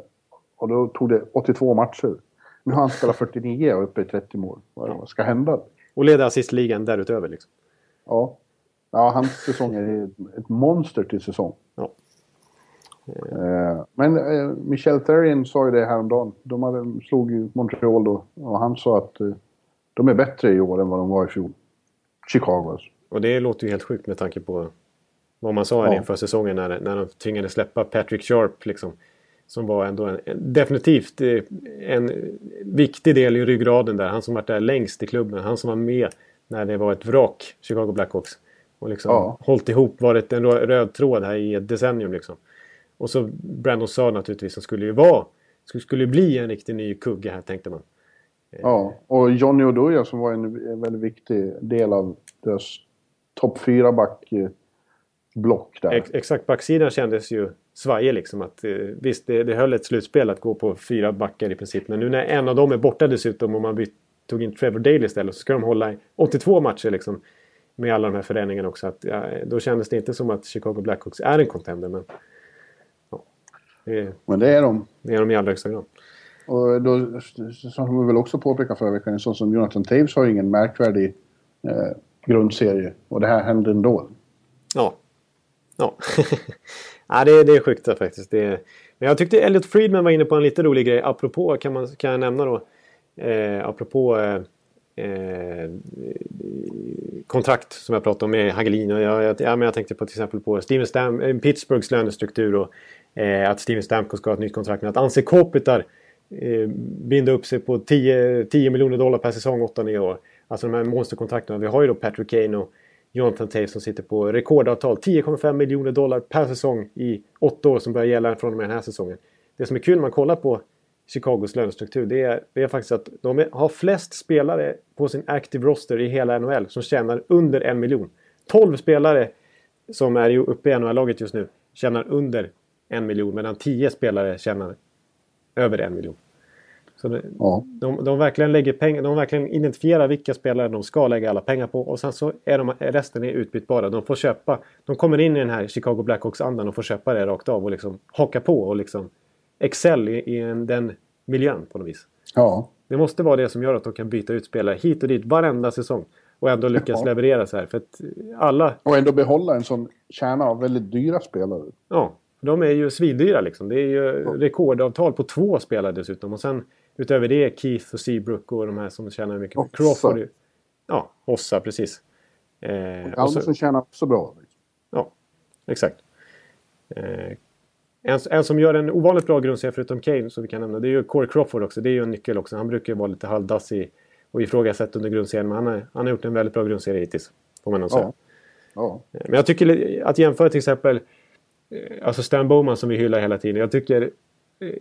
och då tog det 82 matcher. Nu har han spelat 49 och uppe i 30 mål. Vad, ja. ska hända? Och leder assistligan därutöver liksom. Ja. Ja, hans säsong är ett monster till säsong. Ja. Eh, men eh, Michel Therrien sa ju det häromdagen. De hade, slog ju Montreal då och han sa att eh, de är bättre i år än vad de var i fjol. Chicago alltså. Och det låter ju helt sjukt med tanke på vad man sa ja. inför säsongen när, när de tvingade släppa Patrick Sharp. Liksom, som var ändå en, definitivt en viktig del i ryggraden där. Han som varit där längst i klubben. Han som var med när det var ett vrak, Chicago Blackhawks. Och liksom ja. hållit ihop, varit en röd tråd här i ett decennium liksom. Och så Brandon Saad naturligtvis som skulle ju vara, skulle bli en riktig ny kugge här tänkte man. Ja, och Johnny Oduya som var en väldigt viktig del av deras topp 4-back block där. Ex exakt, backsidan kändes ju svajig liksom. Att, eh, visst, det, det höll ett slutspel att gå på fyra backar i princip. Men nu när en av dem är borta dessutom och man byt, tog in Trevor Daley istället så ska de hålla i 82 matcher liksom. Med alla de här förändringarna också. Att, ja, då kändes det inte som att Chicago Blackhawks är en contender. Men det, Men det är de. Det är de i allra högsta grad. Och då, som vi väl också påpekade förra veckan, en sån som Jonathan Taves har ju ingen märkvärdig eh, grundserie. Och det här hände ändå. Ja. Ja. <laughs> ja det, det är sjukt faktiskt. Det, men jag tyckte Elliot Friedman var inne på en lite rolig grej. Apropå, kan, man, kan jag nämna då. Eh, apropå eh, eh, kontrakt som jag pratade om med Hagelin. Och jag, jag, jag, jag tänkte på till exempel på Steven Stam, eh, Pittsburghs lönestruktur och eh, att Steven Stamkos ska ha ett nytt kontrakt. Men att Anse Kopitar eh, binder upp sig på 10, 10 miljoner dollar per säsong 8-9 år. Alltså de här monsterkontrakten. Vi har ju då Patrick Kane och Jonathan Taves som sitter på rekordavtal. 10,5 miljoner dollar per säsong i åtta år som börjar gälla från och med den här säsongen. Det som är kul när man kollar på Chicagos lönestruktur det är, det är faktiskt att de har flest spelare på sin active roster i hela NHL som tjänar under en miljon. 12 spelare som är uppe i NHL-laget just nu tjänar under en miljon medan 10 spelare tjänar över en miljon. Så det, ja. de, de, verkligen lägger pengar, de verkligen identifierar vilka spelare de ska lägga alla pengar på och sen så är de, resten är utbytbara. De får köpa, de kommer in i den här Chicago Blackhawks-andan och får köpa det rakt av och liksom haka på och liksom excel i, i en, den miljön på något vis. Ja. Det måste vara det som gör att de kan byta ut spelare hit och dit varenda säsong. Och ändå lyckas ja. leverera så här. För att alla... Och ändå behålla en sån kärna av väldigt dyra spelare. Ja, de är ju svindyra liksom. Det är ju rekordavtal på två spelare dessutom. Och sen utöver det Keith och Seabrook och de här som tjänar mycket. Ossa. Crawford. Ja, Ossa precis. Eh, och Almsson tjänar också bra. Ja, exakt. Eh, en, en, som gör en ovanligt bra grundserie förutom Kane som vi kan nämna det är ju Corey Crawford också. Det är ju en nyckel också. Han brukar ju vara lite halvdassig och ifrågasatt under grundserien. Men han har, han har gjort en väldigt bra grundserie hittills. Får man nog säga. Ja. Ja. Men jag tycker att jämföra till exempel eh, Alltså Stan Bowman som vi hyllar hela tiden. Jag tycker eh,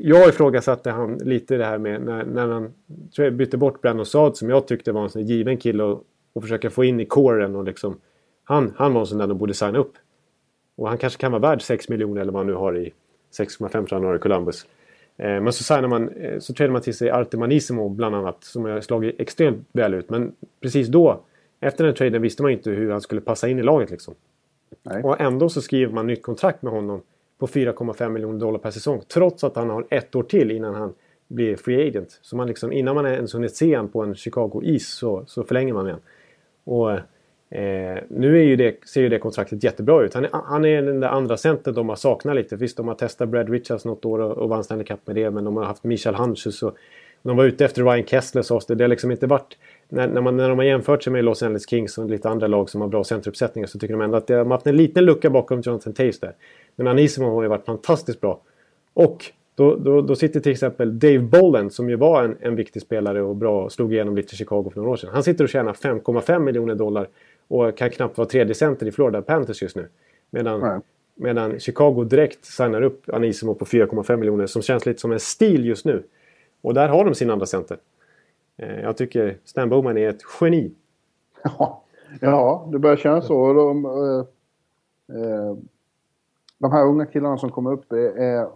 jag ifrågasatte han lite det här med när, när han bytte bort Brandon Saad som jag tyckte var en sån given kille och, och försöka få in i kåren och liksom han, han var en sån där de borde signa upp. Och han kanske kan vara värd 6 miljoner eller vad han nu har i 6,5 tror jag han har i Columbus. Eh, men så, signar man, eh, så trädde man till sig Artemanissimo bland annat som har slagit extremt väl ut. Men precis då, efter den traden visste man inte hur han skulle passa in i laget liksom. Nej. Och ändå så skriver man nytt kontrakt med honom på 4,5 miljoner dollar per säsong. Trots att han har ett år till innan han blir free agent. Så man liksom, innan man ens hunnit se honom på en Chicago-is så, så förlänger man med honom. Och Eh, nu är ju det, ser ju det kontraktet jättebra ut. Han är, han är den där andra centern de har saknat lite. Visst, de har testat Brad Richards något år och, och vann Stanley Cup med det. Men de har haft Michael Hunches och de var ute efter Ryan Kessler sades det. Det har liksom inte varit... När, när, man, när de har jämfört sig med Los Angeles Kings och lite andra lag som har bra centeruppsättningar så tycker de ändå att de har haft en liten lucka bakom Jonathan Taves där. Men Anisimo har ju varit fantastiskt bra. Och då, då, då sitter till exempel Dave Bolland som ju var en, en viktig spelare och bra slog igenom lite i Chicago för några år sedan. Han sitter och tjänar 5,5 miljoner dollar och kan knappt vara tredje center i Florida Panthers just nu. Medan, medan Chicago direkt signar upp Anisimo på 4,5 miljoner som känns lite som en stil just nu. Och där har de sin andra center. Eh, jag tycker Stan Bowman är ett geni. Ja, ja det börjar kännas så. De, eh, eh, de här unga killarna som kommer upp är,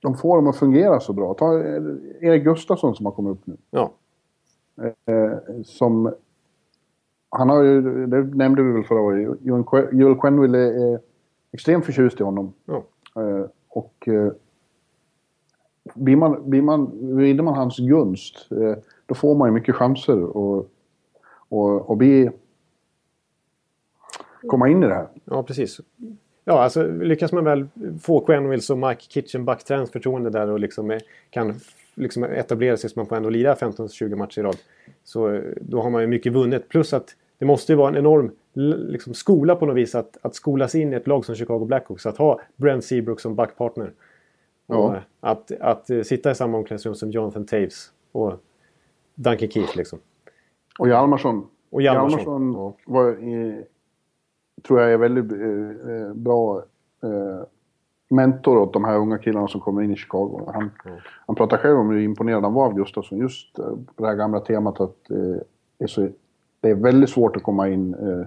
de får dem att fungera så bra. Ta Erik Gustafsson som har kommit upp nu. Ja. Som... Han har ju, det nämnde vi väl förra året, Joel Quenneville är extremt förtjust i honom. Ja. Och... Blir man, blir man, vinner man hans gunst, eh, då får man ju mycket chanser och, och, och bli... komma in i det här. Ja, precis. Ja, alltså lyckas man väl få Quenville och Mike Kitchen backtränens förtroende där och liksom eh, kan liksom etablera sig så man får ändå lira 15-20 matcher i rad. Så eh, då har man ju mycket vunnet. Plus att det måste ju vara en enorm liksom, skola på något vis att, att skolas in i ett lag som Chicago Blackhawks. Att ha Brent Seabrook som backpartner. Ja. Att, att, att eh, sitta i samma omklädningsrum som Jonathan Taves och Duncan Keith liksom. Och Hjalmarsson. Och Hjalmarsson, Hjalmarsson ja. var i, tror jag är väldigt eh, eh, bra eh, mentor åt de här unga killarna som kommer in i Chicago. Han, mm. han pratar själv om hur imponerad han var av Gustafsson. Just eh, på det här gamla temat att eh, är så, det är väldigt svårt att komma in eh,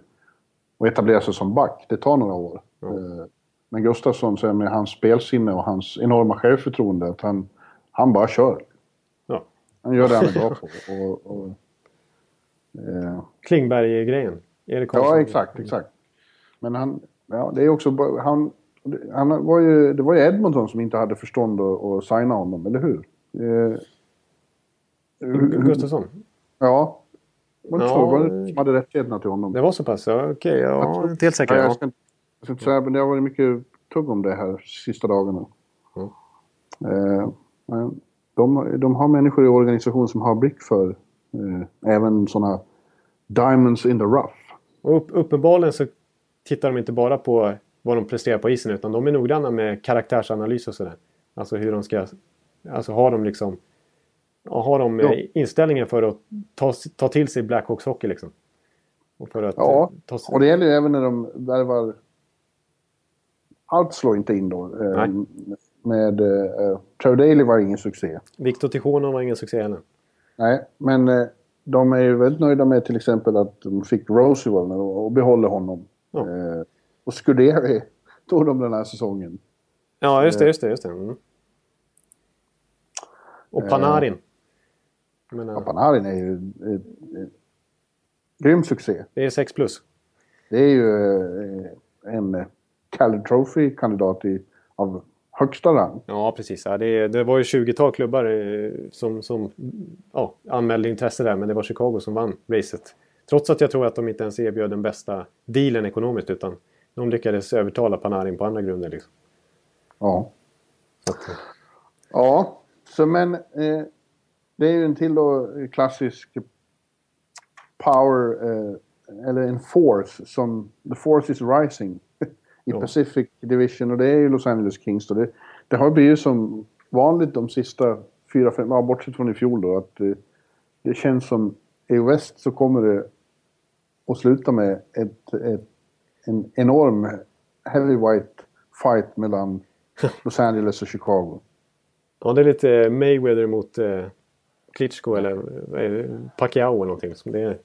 och etablera sig som back. Det tar några år. Mm. Men Gustafsson, så med hans spelsinne och hans enorma självförtroende, att han, han bara kör. Ja. Han gör det han är bra <laughs> på. Och, och, eh, Klingberg-grejen. Ja, exakt, exakt. Men han, ja, det är också, han, han var ju, det var ju Edmonton som inte hade förstånd att, att signa honom, eller hur? Eh, Gustafsson? Ja. Var det, ja, så, var det som hade rättigheterna till honom? Det var så pass? Ja, okej. Okay, jag är inte helt säker. Ja, jag, ska, jag ska inte säga, men det har varit mycket tugg om det här sista dagarna. Mm. Eh, de, de har människor i organisationen som har blick för eh, även sådana diamonds in the rough. Och upp, uppenbarligen så tittar de inte bara på vad de presterar på isen utan de är noggranna med karaktärsanalys och sådär. Alltså hur de ska... Alltså har de liksom... Har de ja. inställningen för att ta, ta till sig Blackhawks hockey liksom? Och för att, ja, ta och det gäller ju även när de värvar... Allt slår inte in då. Eh. Med... Uh, Trevor Daley var ingen succé. Victor Tichonov var ingen succé heller. Nej, men uh, de är ju väldigt nöjda med till exempel att de fick Roosevelt och, och behåller honom. Ja. Uh, och Scuderi <laughs> tog de den här säsongen. Ja, just det. Just det, just det. Mm. Och Panarin. Eh, menar... ja, Panarin är ju en grym succé. Det är 6 plus. Det är ju eh, en Calder Trophy-kandidat av högsta rang. Ja, precis. Ja, det, det var ju 20-tal klubbar eh, som, som ja, anmälde intresse där, men det var Chicago som vann racet. Trots att jag tror att de inte ens erbjöd den bästa dealen ekonomiskt, utan de lyckades övertala Panarin på andra grunder. Liksom. Ja. Att, ja, så men eh, det är ju en till då klassisk power, eh, eller en force som, the force is rising i ja. Pacific Division och det är ju Los Angeles Kings. Och det, det har blivit som vanligt de sista fyra, fem, ja, bortsett från i fjol då, att eh, det känns som i väst så kommer det att sluta med ett, ett en enorm heavyweight fight mellan <laughs> Los Angeles och Chicago. Ja, det är lite Mayweather mot eh, Klitschko eller eh, Pacquiao eller någonting. Som det är.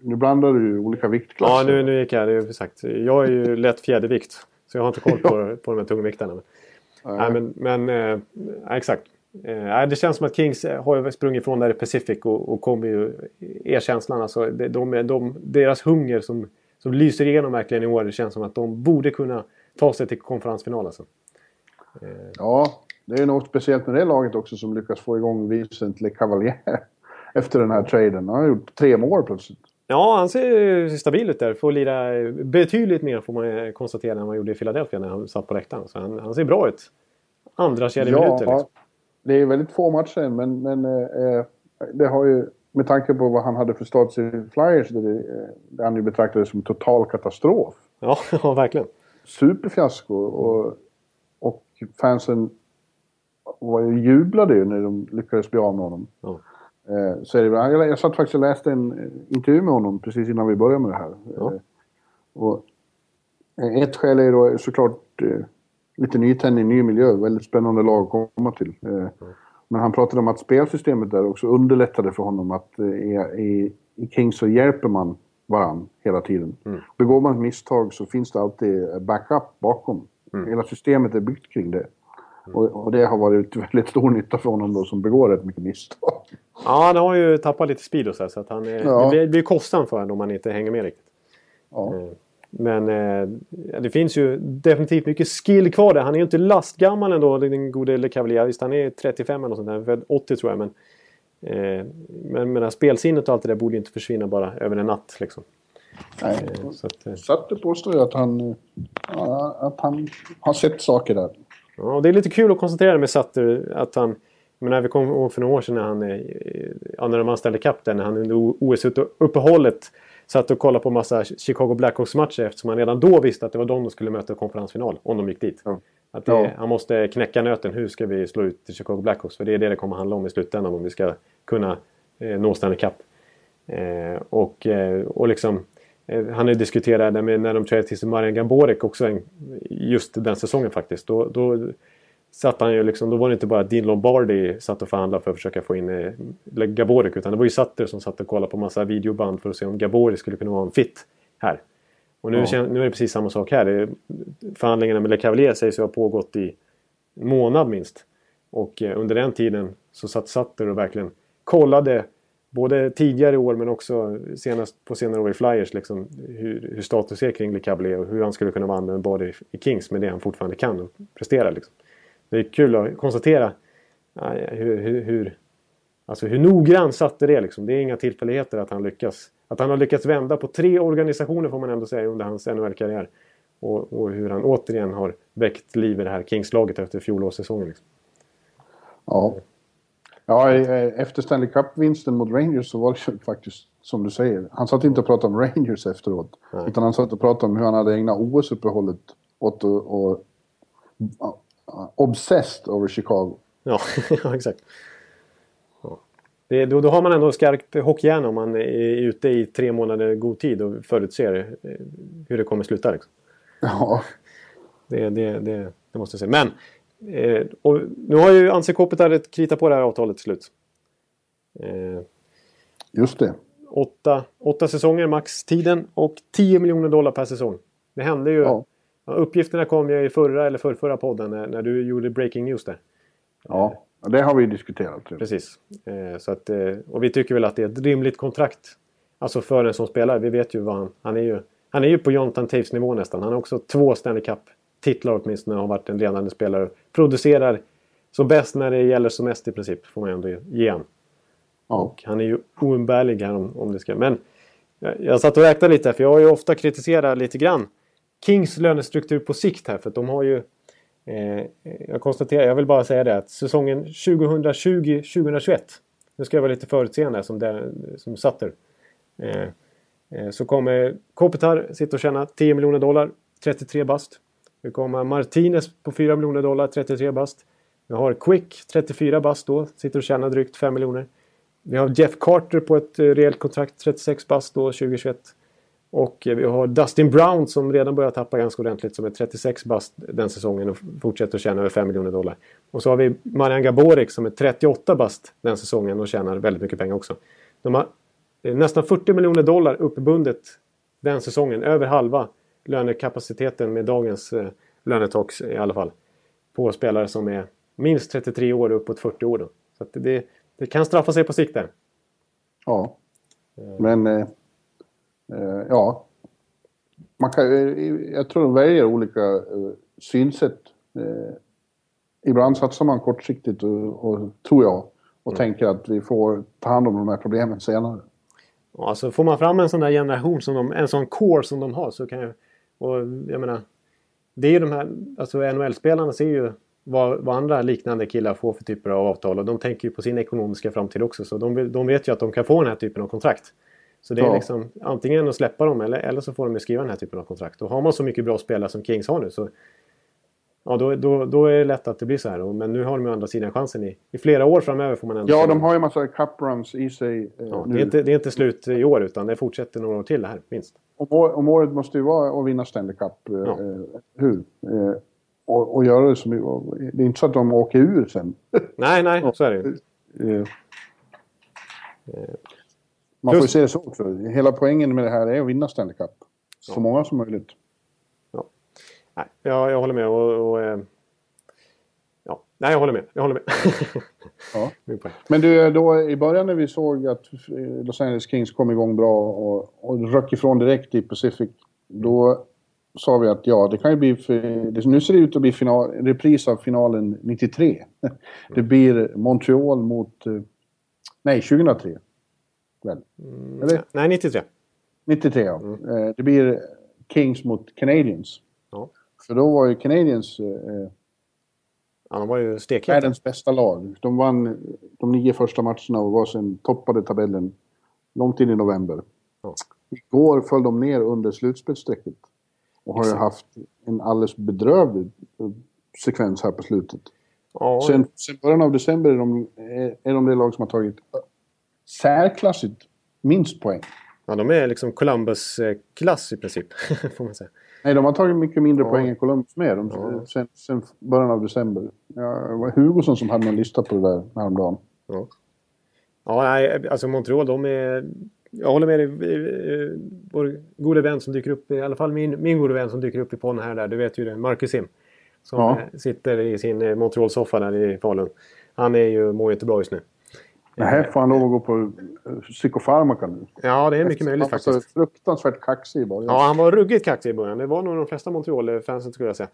Nu blandar du olika viktklasser. Ja, nu, nu gick jag. Det är sagt. Jag är ju lätt fjädervikt. Så jag har inte koll på, på de här tungviktarna. Men, nej. men, men eh, exakt. Eh, det känns som att Kings har sprungit ifrån där i Pacific och, och kommer ju... Er känslan alltså. De, de, de, deras hunger som som lyser igenom verkligen i år. Det känns som att de borde kunna ta sig till konferensfinal alltså. Ja, det är något speciellt med det laget också som lyckas få igång Vincent Le Cavalier <laughs> efter den här traden. Han har gjort tre mål plötsligt. Ja, han ser stabil ut där. Får lira betydligt mer får man konstatera än han gjorde i Philadelphia när han satt på läktaren. Så han, han ser bra ut. Andra kedjeminuter. Ja, liksom. det är väldigt få matcher men, men eh, det har ju med tanke på vad han hade för status i Flyers, där, det, där han ju betraktades som total katastrof. Ja, <laughs> ja verkligen. Superfiasko och, och fansen var ju jublade ju när de lyckades bli av med honom. Ja. Eh, så det, jag, jag satt faktiskt och läste en intervju med honom precis innan vi började med det här. Ja. Eh, och Eh, ett skäl är då såklart eh, lite nytändning, ny miljö. Väldigt spännande lag att komma till. Eh, men han pratade om att spelsystemet där också underlättade för honom att eh, i, i Kings så hjälper man varann hela tiden. Mm. Begår man ett misstag så finns det alltid backup bakom. Mm. Hela systemet är byggt kring det. Mm. Och, och, det har varit väldigt stor nytta för honom då som begår rätt mycket misstag. Ja, han har ju tappat lite speed och så, här, så att han är, ja. det blir, blir kostsamt för honom om han inte hänger med riktigt. Ja. Eh, men eh, det finns ju definitivt mycket skill kvar där. Han är ju inte lastgammal ändå, den gode Le Cavalier. Visst, han är 35 eller något sånt där. 80 tror jag. Men, eh, men, men spelsinnet och allt det där borde inte försvinna bara över en natt. Liksom. Nej, eh, så att, eh. Satte påstår ju att han, att han har sett saker där. Ja, det är lite kul att konstatera med Sutter att han... Men när vi kom ihåg för några år sedan när han... Eh, ja, när de anställde kapten, när han under OS-uppehållet satt och kollade på massa Chicago Blackhawks-matcher eftersom han redan då visste att det var de som skulle möta konferensfinal om de gick dit. Ja. Att det, ja. Han måste knäcka nöten. Hur ska vi slå ut Chicago Blackhawks? För det är det det kommer handla om i slutändan om vi ska kunna eh, nå Stanley Cup. Eh, och, eh, och liksom... Eh, han har diskuterat med när de trädde till sig Marian Gaborek också en, just den säsongen faktiskt. Då, då satt han ju liksom, då var det inte bara Dean Lombardi satt och förhandlade för att försöka få in eh, Gaborik utan det var ju Sutter som satt och kollade på massa videoband för att se om Gaborik skulle kunna vara en fit här. Och nu, ja. nu är det precis samma sak här. Det, förhandlingarna med Le Cavalier sägs ha pågått i en månad minst. Och eh, under den tiden så satt Sutter och verkligen kollade både tidigare år men också senast på senare år i Flyers liksom, hur, hur status är kring Le och hur han skulle kunna vara användbar i, i Kings med det han fortfarande kan och prestera. Liksom det är kul att konstatera hur, hur, hur, alltså hur noggrant satte det liksom. Det är inga tillfälligheter att han lyckas. Att han har lyckats vända på tre organisationer får man ändå säga under hans NHL-karriär. Och, och, hur han återigen har väckt liv i det här Kings-laget efter fjolårssäsongen. Liksom. Ja. Ja, efter Stanley Cup-vinsten mot Rangers så var det ju faktiskt som du säger. Han satt inte och pratade om Rangers efteråt. Nej. Utan han satt och pratade om hur han hade ägnat OS-uppehållet åt att obsessed over Chicago. <laughs> Ja, exakt. Ja. Det, då, då har man ändå skarpt hockeyhjärna om man är ute i tre månader god tid och förutser eh, hur det kommer sluta. Liksom. Ja. Det, det, det, det, måste jag säga. Men eh, och nu har ju Anse Kopitar kritat på det här avtalet till slut. Eh, Just det. Åtta, åtta säsonger maxtiden och 10 miljoner dollar per säsong. Det hände ju ja. Uppgifterna kom ju i förra eller förrförra podden när, när du gjorde breaking news där. Ja, det har vi diskuterat. Precis. Eh, så att, eh, och vi tycker väl att det är ett rimligt kontrakt. Alltså för en som spelare. Vi vet ju vad han... Han är ju, han är ju på Jonathan Taves nivå nästan. Han har också två Stanley Cup-titlar åtminstone har varit en ledande spelare. Producerar som bäst när det gäller som mest i princip. Får man ändå ge han. Ja. Och han är ju oumbärlig här om, om det ska... Men jag, jag satt och räknade lite här för jag har ju ofta kritiserat lite grann Kings lönestruktur på sikt här för att de har ju eh, jag konstaterar, jag vill bara säga det att säsongen 2020-2021 nu ska jag vara lite förutseende som, där, som Sutter. Eh, eh, så kommer Kopitar sitta och tjäna 10 miljoner dollar, 33 bast. Nu kommer Martinez på 4 miljoner dollar, 33 bast. Vi har Quick, 34 bast då, sitter och tjänar drygt 5 miljoner. Vi har Jeff Carter på ett eh, rejält kontrakt, 36 bast då, 2021. Och eh, vi har Dustin Brown som redan börjar tappa ganska ordentligt som är 36 bast den säsongen och fortsätter att tjäna över 5 miljoner dollar. Och så har vi Marian Gaborik som är 38 bast den säsongen och tjänar väldigt mycket pengar också. De har eh, nästan 40 miljoner dollar uppbundet den säsongen. Över halva lönekapaciteten med dagens eh, lönetax i alla fall. På spelare som är minst 33 år och uppåt 40 år. Då. Så det, det kan straffa sig på sikt där. Ja. Men eh, Eh, ja, man kan, jag tror de väljer olika eh, synsätt. Eh, ibland satsar man kortsiktigt och, och tror jag och mm. tänker att vi får ta hand om de här problemen senare. alltså får man fram en sån där generation, som de, en sån core som de har så kan jag... Och jag menar, det är ju de här, alltså NHL-spelarna ser ju vad, vad, andra liknande killar får för typer av avtal och de tänker ju på sin ekonomiska framtid också så de, de vet ju att de kan få den här typen av kontrakt. Så det är ja. liksom antingen att släppa dem eller, eller så får de skriva den här typen av kontrakt. Och har man så mycket bra spelare som Kings har nu så Ja, då, då, då är det lätt att det blir så här. Men nu har de å andra sidan chansen i, i flera år framöver får man ändå Ja, de har ju en massa cup runs i sig. Eh, ja, det, är inte, det är inte slut i år utan det fortsätter några år till det här, minst. Om, om måste ju vara att vinna Stanley Cup. eh, Ja. eh, hur? Eh, och, och göra det som... Det är inte så att de åker ur sen. <laughs> Nej, nej, så är det ju. Man får ju se det så också. Hela poängen med det här är att vinna Stanley Cup. Så Ja. många som möjligt. Nej, jag, jag håller med. Och, och, ja. Nej, jag håller med. Jag håller med. <laughs> Ja. <laughs> Men du, då i början när vi såg att eh, Los Angeles Kings kom igång bra och, och röck ifrån direkt i Pacific. Då sa vi att ja, det kan ju bli... Nu ser det ut att bli final, repris av finalen 93. <laughs> Det blir Montreal mot... eh, Nej, 2003. Väl? Eller? Nej, 93. 93 ja. Eh, Det blir Kings mot Canadiens. Ja. För då var ju Canadiens Ja, de var ju stekheta. världens bästa lag. De vann de nio första matcherna och var sen toppade tabellen långt in i november. Ja. Igår föll de ner under slutspelsstrecket. Och har ju haft en alldeles bedrövlig eh, sekvens här på slutet. Ja, Sen, sen början av december är de, är, är de det lag som har tagit särklassigt minst poäng. ja, de är liksom Columbus-klass i princip. <laughs> Får man säga. Nej, de har tagit mycket mindre Ja. poäng än Columbus med. De, Ja. sen, sen början av december. Ja, det var Hugosson som hade en lista på det där häromdagen. Ja. ja, nej, alltså Montreal, de är... Jag håller med dig. Vår gode vän som dyker upp, i alla fall min, min gode vän som dyker upp i podden här där, du vet ju det, Marcus Sim. Som Ja. sitter i sin eh, Montreal-soffa där i Falun. Han är ju, mår ju inte bra just nu. Nej, får han lov att gå på eh, psykofarmaka nu? Ja, det är mycket möjligt Han var så faktiskt. fruktansvärt kaxig i början. Ja, han var ruggigt kaxig i början. Det var nog de flesta Montreal-fansen skulle jag säga.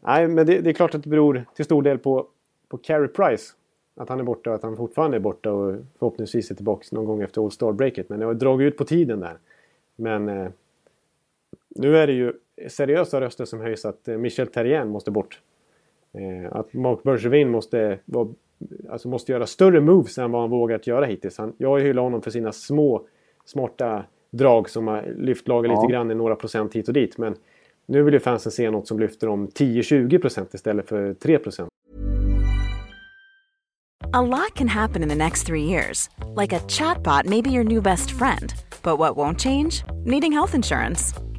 Nej, men det, det är klart att det beror till stor del på, på Carey Price. Att han är borta och att han fortfarande är borta och förhoppningsvis är tillbaka någon gång efter All Star-breaket. Men det har dragit ut på tiden där. Men eh, nu är det ju seriösa röster som höjs att eh, Michel Terrien måste bort. Eh, att Mark Bergevin måste, vara, alltså måste göra större moves än vad han vågat göra hittills. Han, jag hyllar honom för sina små smarta drag som har lyft laget Ja. lite grann i några procent hit och dit. Men nu vill ju fansen se något som lyfter dem 10-20 procent istället för 3 procent. A lot can happen in the next three years. Like a chatbot may be your new best friend. But what won't change? Needing health insurance.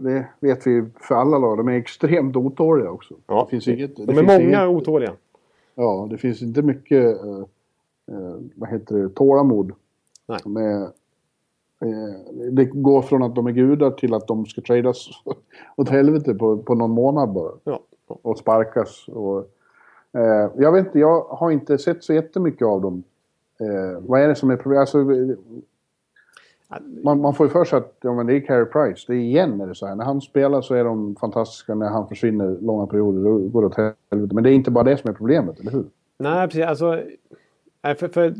det vet vi för alla lag, de är extremt otåliga också. Ja. Det finns inget, det De är finns många inget, otåliga. Ja, det finns inte mycket, eh, eh, vad heter det, tålamod. Nej. Med, eh, det går från att de är gudar till att de ska tradas <laughs> åt helvete på, på någon månad bara. Ja. Och sparkas. Och, eh, jag vet inte, jag har inte sett så jättemycket av dem. Eh, vad är det som är problemet? Alltså, man, man får ju för sig att ja, men det är Carey Price. Det är igen är det så här. När han spelar så är de fantastiska. När han försvinner långa perioder då går det åt helvete. Men det är inte bara det som är problemet, eller hur? Nej, precis. Alltså, nej, för, för,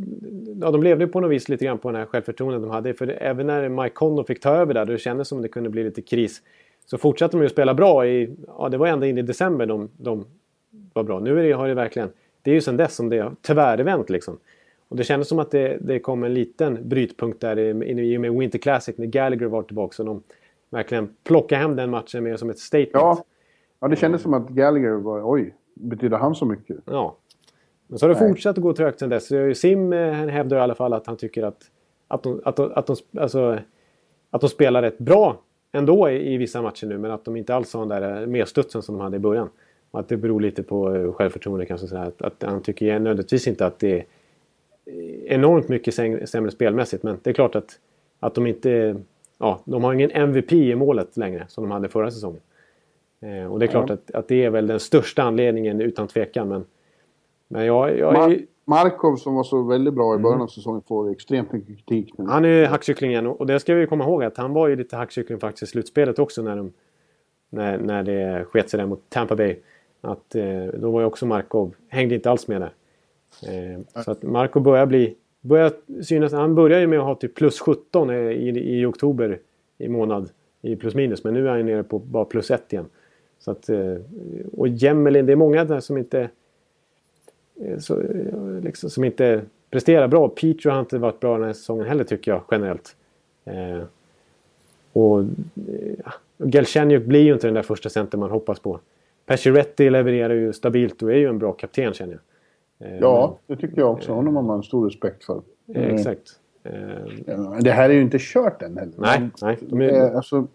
ja, de levde ju på något vis lite grann på den här självförtroendet de hade. För även när Mike Conno fick ta över där, då det kändes som det kunde bli lite kris. Så fortsatte de ju spela bra i, ja det var ända in i december de, de var bra. Nu är det, har det verkligen, det är ju sedan dess som det har tvärvänt liksom. Och det kändes som att det, det kom en liten brytpunkt där i, och med Winter Classic när Gallagher var tillbaka. Så de verkligen plockade hem den matchen mer som ett statement. Ja, ja det kändes som att Gallagher var, oj, betyder han så mycket? Ja. Men så har det Nej. fortsatt att gå trögt sen dess. Sim eh, hävdar i alla fall att han tycker att, att, de, att, de, att, de, alltså, att de spelar rätt bra ändå i, i vissa matcher nu. Men att de inte alls har den där medstudsen som de hade i början. Och att det beror lite på eh, självförtroende kanske. Så att, att han tycker nödvändigtvis inte att det är enormt mycket sämre spelmässigt. Men det är klart att, att de inte... Ja, de har ingen MVP i målet längre som de hade förra säsongen. Eh, och det är klart Ja. att, att det är väl den största anledningen utan tvekan. Men, men jag, jag Mar- Markov som var så väldigt bra i början av säsongen får extremt mycket kritik nu. han är ju hackkyckling igen och det ska vi komma ihåg att han var ju lite hackkyckling faktiskt i slutspelet också när, de, när, när det sket sig där mot Tampa Bay. Att, eh, då var ju också Markov, hängde inte alls med där. Eh, så att Markov börjar bli, börjar synas, han börjar ju med att ha typ plus 17 i, i oktober i månad i plus minus. Men nu är han nere på bara plus 1 igen. Så att, eh, och Gemmelin, det är många där som inte... eh, Så, eh, liksom, som inte presterar bra. Petro har inte varit bra den här säsongen heller tycker jag generellt. Eh, och eh, ja, Galchenyuk blir ju inte den där första center man hoppas på. Pacioretty levererar ju stabilt och är ju en bra kapten känner jag. Eh, Ja, det tycker jag också. Honom har man stor respekt för. eh, exakt. Eh, Det här är ju inte kört än heller. nej, Men, nej. De är, alltså,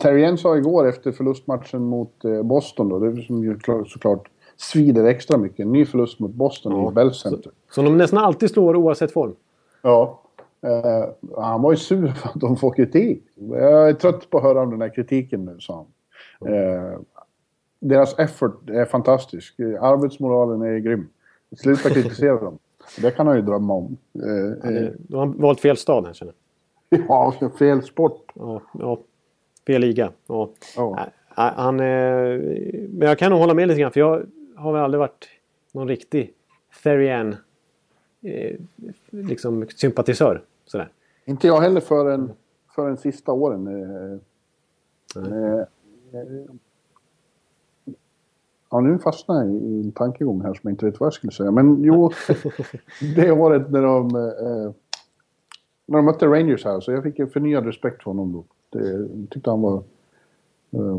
Terrien sa igår efter förlustmatchen mot Boston då, det som ju klart, såklart svider extra mycket. En ny förlust mot Boston Ja, i Bell Center. som de nästan alltid slår oavsett form. Ja. Eh, han var ju sur för att de får kritik. Jag är trött på att höra om den här kritiken nu, sa han. Eh, deras effort är fantastisk. Arbetsmoralen är grym. Sluta kritisera dem. Det kan han ju drömma om. Eh, eh, De har valt fel stad här känner jag. ja, fel sport. Ja, ja. Fel liga. Ja. Ja. Han, eh, men jag kan nog hålla med lite grann för jag har väl aldrig varit någon riktig Therian eh, liksom sympatisör. Sådär. Inte jag heller förrän, förrän sista åren. Eh, eh, ja, nu fastnar jag i en tankegång här som jag inte vet vad jag skulle säga. Men jo, <laughs> det året när de, eh, när de mötte Rangers här, så jag fick en förnyad respekt för honom då. Det, jag tyckte han var eh,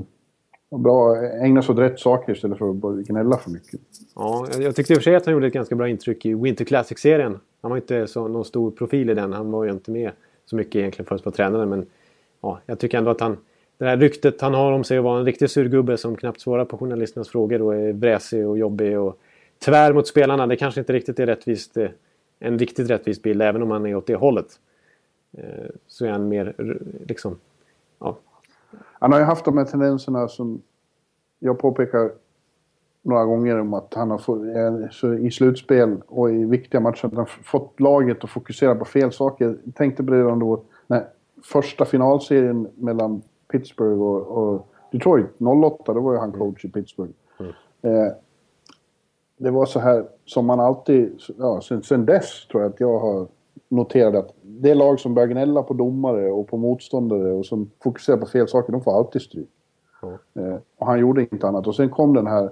bra, ägna sig åt rätt saker istället för att gnälla för mycket. Ja, jag- jag tyckte i och för sig att han gjorde ett ganska bra intryck i Winter Classic-serien. Han var inte så, någon stor profil i den. Han var ju inte med så mycket egentligen förrän på tränaren. Men ja, jag tycker ändå att han... Det här ryktet han har om sig att vara en riktig surgubbe som knappt svarar på journalisternas frågor och är vräsig och jobbig och tvär mot spelarna. Det kanske inte riktigt är rättvist, eh, en riktigt rättvis bild även om han är åt det hållet. Eh, så är han mer liksom... Ja, Han har ju haft de här tendenserna som jag påpekar några gånger om att han har fått, alltså i slutspel och i viktiga matcher att han har fått laget att fokusera på fel saker. Jag tänkte på det redan då när första finalserien mellan Pittsburgh och, och Detroit 08, då var ju han coach i Pittsburgh. Eh, det var så här som man alltid, ja, sen, sen dess tror jag att jag har noterat att det lag som börjar gnälla på domare och på motståndare och som fokuserar på fel saker, de får alltid stryk. Eh, och han gjorde inte annat. Och sen kom den här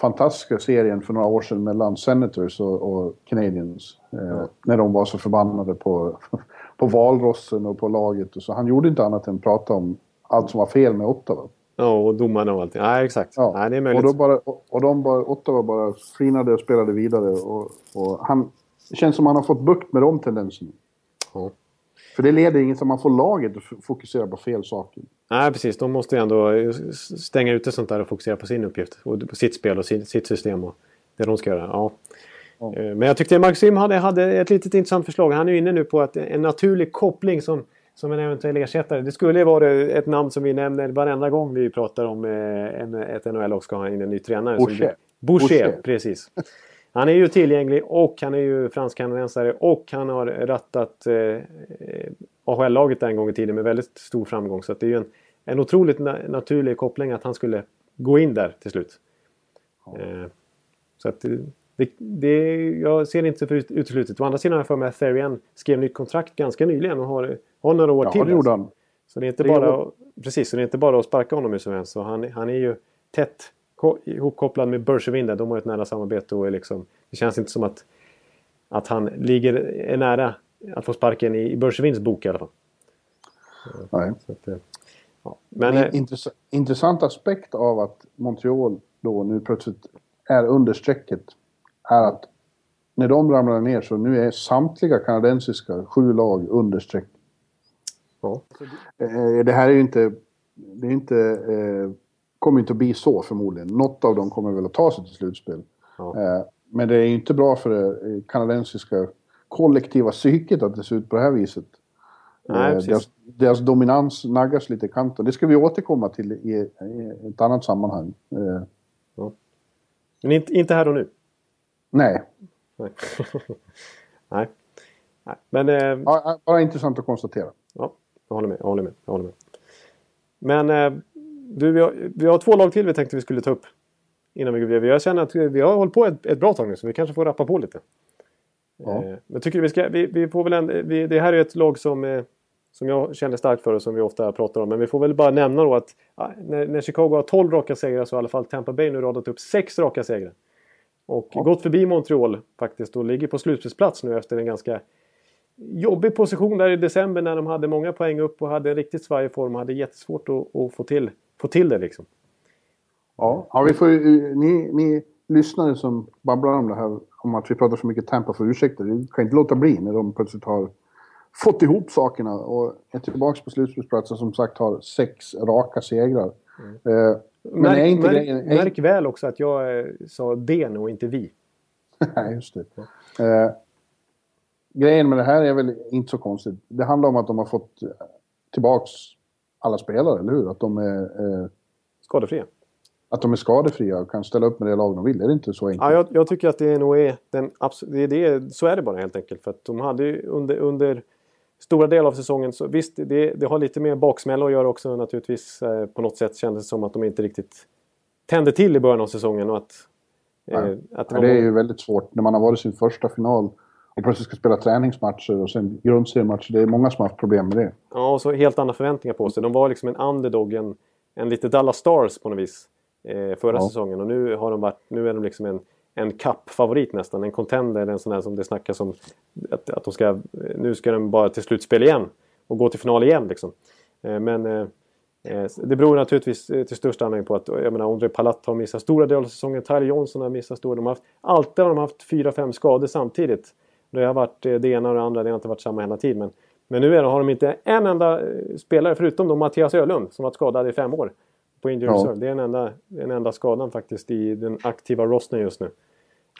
fantastiska serien för några år sedan mellan Senators och, och Canadiens. Eh, När de var så förbannade på, <laughs> på valrossen och på laget. Och så. Han gjorde inte annat än prata om allt som var fel med Ottawa. ja och domarna och allting. Nej, exakt. Ja. Nej, det är och, möjligt. då bara, och, och de bara, Ottawa bara flinade och spelade vidare. Och, och han, det känns som han har fått bukt med de tendenserna. Ja. För det leder inget som man får laget att fokusera på fel saker. Nej, precis. De måste ju ändå stänga ute sånt där och fokusera på sin uppgift. Och på sitt spel och sin, sitt system och det de ska göra. Ja. Ja. Eh, Men jag tyckte Maxim hade, hade ett litet intressant förslag. Han är ju inne nu på att en naturlig koppling som, som en eventuell ersättare. Det skulle vara ett namn som vi nämner varenda gång vi pratar om eh, en, ett NHL och ska ha in en ny tränare. Boucher. Boucher, precis. Han är ju tillgänglig och han är ju fransk-kanadensare och han har rattat eh, AHL-laget en gång i tiden med väldigt stor framgång. Så det är ju en, en otroligt na- naturlig koppling att han skulle gå in där till slut. Eh, så att det, det, jag ser det inte ut- uteslutet. Å andra sidan har jag för mig att Therian skrev nytt kontrakt ganska nyligen och har, har några år Ja, till. det gjorde han. Så det är inte Det bara, gjorde- precis, så det är inte bara att sparka honom hur som helst. Så han, han är ju tätt ko- ihopkopplad med Bergevin där. De har ett nära samarbete och är liksom, det känns inte som att, att han ligger är nära att få sparken i, i Bergevins bok i alla fall. Nej. Så att, eh, ja. Men en eh, intress intressant aspekt av att Montreal då nu plötsligt är under strecket är att när de ramlar ner så nu är samtliga kanadensiska sju lag under streck. ja. Eh, Det här är ju inte... Det är inte... Eh, kommer inte att bli så förmodligen. Något av dem kommer väl att ta sig till slutspel. Ja. Eh, men det är ju inte bra för det eh, kanadensiska kollektiva psyket att det ser ut på det här viset. Nej, Eh, deras, deras dominans naggas lite i kanten. Det ska vi återkomma till i, i ett annat sammanhang. Eh, Men inte, inte här och nu. Nej, Nej. <laughs> Nej. Nej. Men eh, ja, bara intressant att konstatera. Ja, jag håller med. Jag håller med. Jag håller med. Men eh, du, vi har, vi har två lag till vi tänkte vi skulle ta upp. Innan vi går vidare. Jag känner att vi har hållit på ett, ett bra tag nu så vi kanske får rappa på lite. Ja. Eh, men tycker vi ska... Vi, vi får väl en, vi, det här är ett lag som... Eh, som jag känner starkt för och som vi ofta pratar om. Men vi får väl bara nämna då att när, när Chicago har 12 raka segrar så har i alla fall Tampa Bay nu radat upp 6 raka segrar. Och ja. gått förbi Montreal faktiskt och ligger på slutspelsplats nu efter en ganska jobbig position där i december när de hade många poäng upp och hade en riktigt svajig form och hade jättesvårt att, att få, till, få till det liksom. Ja, ja vi får, ni, ni lyssnare som babblar om det här om att vi pratar så mycket Tampa för ursäkter. Det kan inte låta bli när de plötsligt har fått ihop sakerna och är tillbaka på slutspelsplatsen som sagt har sex raka segrar. Mm. Eh, men märk, är inte märk, det, märk väl också att jag eh, sa den och inte vi. <laughs> Nej, just det. Eh, grejen med det här är väl inte så konstigt. Det handlar om att de har fått tillbaks alla spelare, eller hur? Att de är... Eh, Skadefria. Att de är skadefria och kan ställa upp med det lag de vill. Är det inte så enkelt? Ja, jag, jag tycker att det nog är den det, det, Så är det bara helt enkelt. För att de hade ju under, under stora delar av säsongen så visst, det, det har lite med baksmälla att göra också naturligtvis. Eh, på något sätt kändes det som att de inte riktigt tände till i början av säsongen och att... Eh, att det, var... det är ju väldigt svårt när man har varit sin första final och plötsligt ska spela träningsmatcher och sen grundseriematcher. Det är många som har haft problem med det. Ja, och så helt andra förväntningar på sig. De var liksom en underdog, en, en lite Dallas Stars på något vis. Eh, förra ja. säsongen och nu, har de varit, nu är de liksom en, en cup-favorit nästan. En contender, en sån där som det snackas om. Att, att de ska, nu ska de bara till slutspel igen och gå till final igen liksom. Eh, men eh, eh det beror naturligtvis eh, till största anledning på att eh, jag menar, André Palat har missat stora delar av säsongen. Tyler Johnson har missat stora. De har haft, alltid har de haft fyra, fem skador samtidigt. Det har varit det ena och det andra, det har inte varit samma hela tiden. Men, men nu är, har de inte en enda spelare, förutom då Mattias Ölund, som varit skadad i fem år på injury ja. reserve. Det är den enda, den enda skadan faktiskt i den aktiva rosten just nu.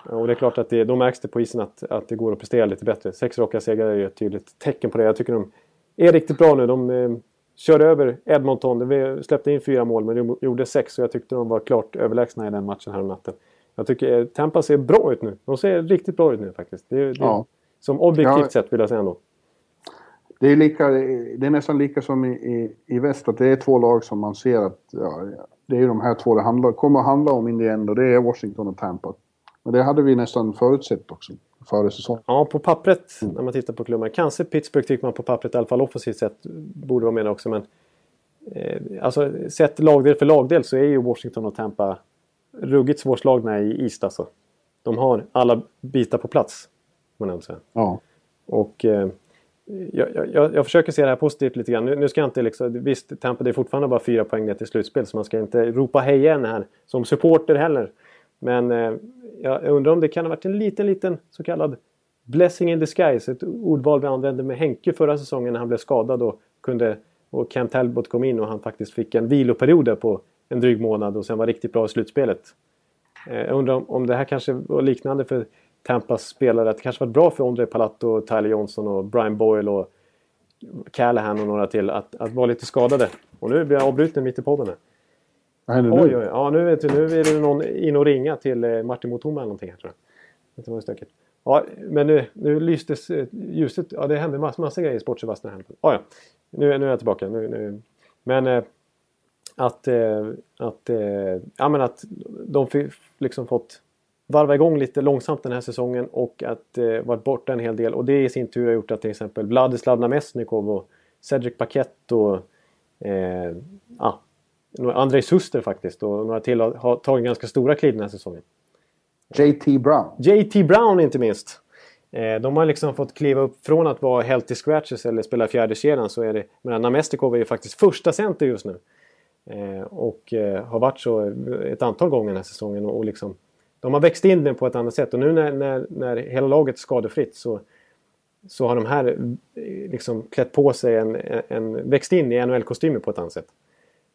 Och det är klart att det, då märks det på isen att, att det går att prestera lite bättre. Sex raka segrar är ju ett tydligt tecken på det. Jag tycker de är riktigt bra nu. De eh, körde över Edmonton. De släppte in fyra mål men de gjorde sex och jag tyckte de var klart överlägsna i den matchen här natten. Jag tycker eh, Tampa ser bra ut nu. De ser riktigt bra ut nu faktiskt. Det, det, ja. Som objektivt ja. sett vill jag säga ändå. Det är, lika, det är nästan lika som i, i, i väst, att det är två lag som man ser att ja, det är de här två det handlar, kommer att handla om in the end och det är Washington och Tampa. Men det hade vi nästan förutsett också före säsongen. Ja, på pappret mm. när man tittar på klubbarna. Kanske Pittsburgh tycker man på pappret i alla fall offensivt sett borde vara med också. Men eh, alltså sett lagdel för lagdel så är ju Washington och Tampa ruggigt svårslagna i East alltså. De har alla bitar på plats. Man säga. Ja. Och eh, jag, jag, jag, försöker se det här positivt lite grann. Nu, nu ska jag inte liksom, visst, Tampa det är fortfarande bara fyra poäng ner till slutspel så man ska inte ropa hej igen här som supporter heller. Men eh, jag undrar om det kan ha varit en liten, liten så kallad blessing in disguise. Ett ordval vi använde med Henke förra säsongen när han blev skadad och kunde och Cam Talbot kom in och han faktiskt fick en viloperiod på en dryg månad och sen var riktigt bra i slutspelet. Eh, jag undrar om, om det här kanske var liknande för Tampas spelare. Att det kanske varit bra för André Palatto, Tyler Johnson och Brian Boyle och Callahan och några till att, att vara lite skadade. Och nu blir jag avbruten mitt i podden här. Nu? Oj, oj, ja, nu, vet du, nu är det någon in och ringa till eh, Martin Motoma eller någonting här tror jag. Det var stökigt. Ja, men nu, nu lystes eh, ljuset. Ja, det hände massa, massa grejer i Sport Sebastian. Ja, ja. Nu, nu är jag tillbaka. Nu, nu. Men eh, att, eh, att, eh, ja, men att de liksom fått varva igång lite långsamt den här säsongen och att eh, varit borta en hel del. Och det i sin tur har gjort att till exempel Vladislav Namestnikov och Cedric Paquette och eh, ah, Andrei Suster faktiskt och några till har, har tagit ganska stora kliv den här säsongen. JT Brown. JT Brown inte minst. Eh, de har liksom fått kliva upp från att vara healthy scratches eller spela fjärde kedjan så är det... Men Namestikov är ju faktiskt första center just nu. Eh, och eh, har varit så ett antal gånger den här säsongen och, och liksom de har växt in den på ett annat sätt och nu när, när, när hela laget är skadefritt så, så har de här eh, liksom klätt på sig en, en växt in i NHL-kostymer på ett annat sätt.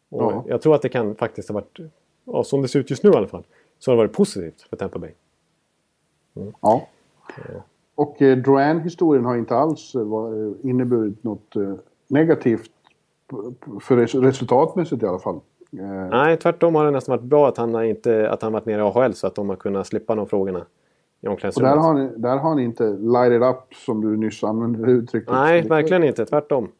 Och ja. Jag tror att det kan faktiskt ha varit, ja, som det ser ut just nu i alla fall, så har det varit positivt för Tampa Bay. Mm. Ja. Och eh, Drouin-historien har inte alls eh, inneburit något eh, negativt för resultatmässigt i alla fall. Eh, Nej, tvärtom har det nästan varit bra att han, inte, att han varit nere i AHL så att de har kunnat slippa de frågorna i omklädningsrummet. där har, ni, där har ni inte light it up som du nyss använde uttrycket. Nej, verkligen inte. Tvärtom.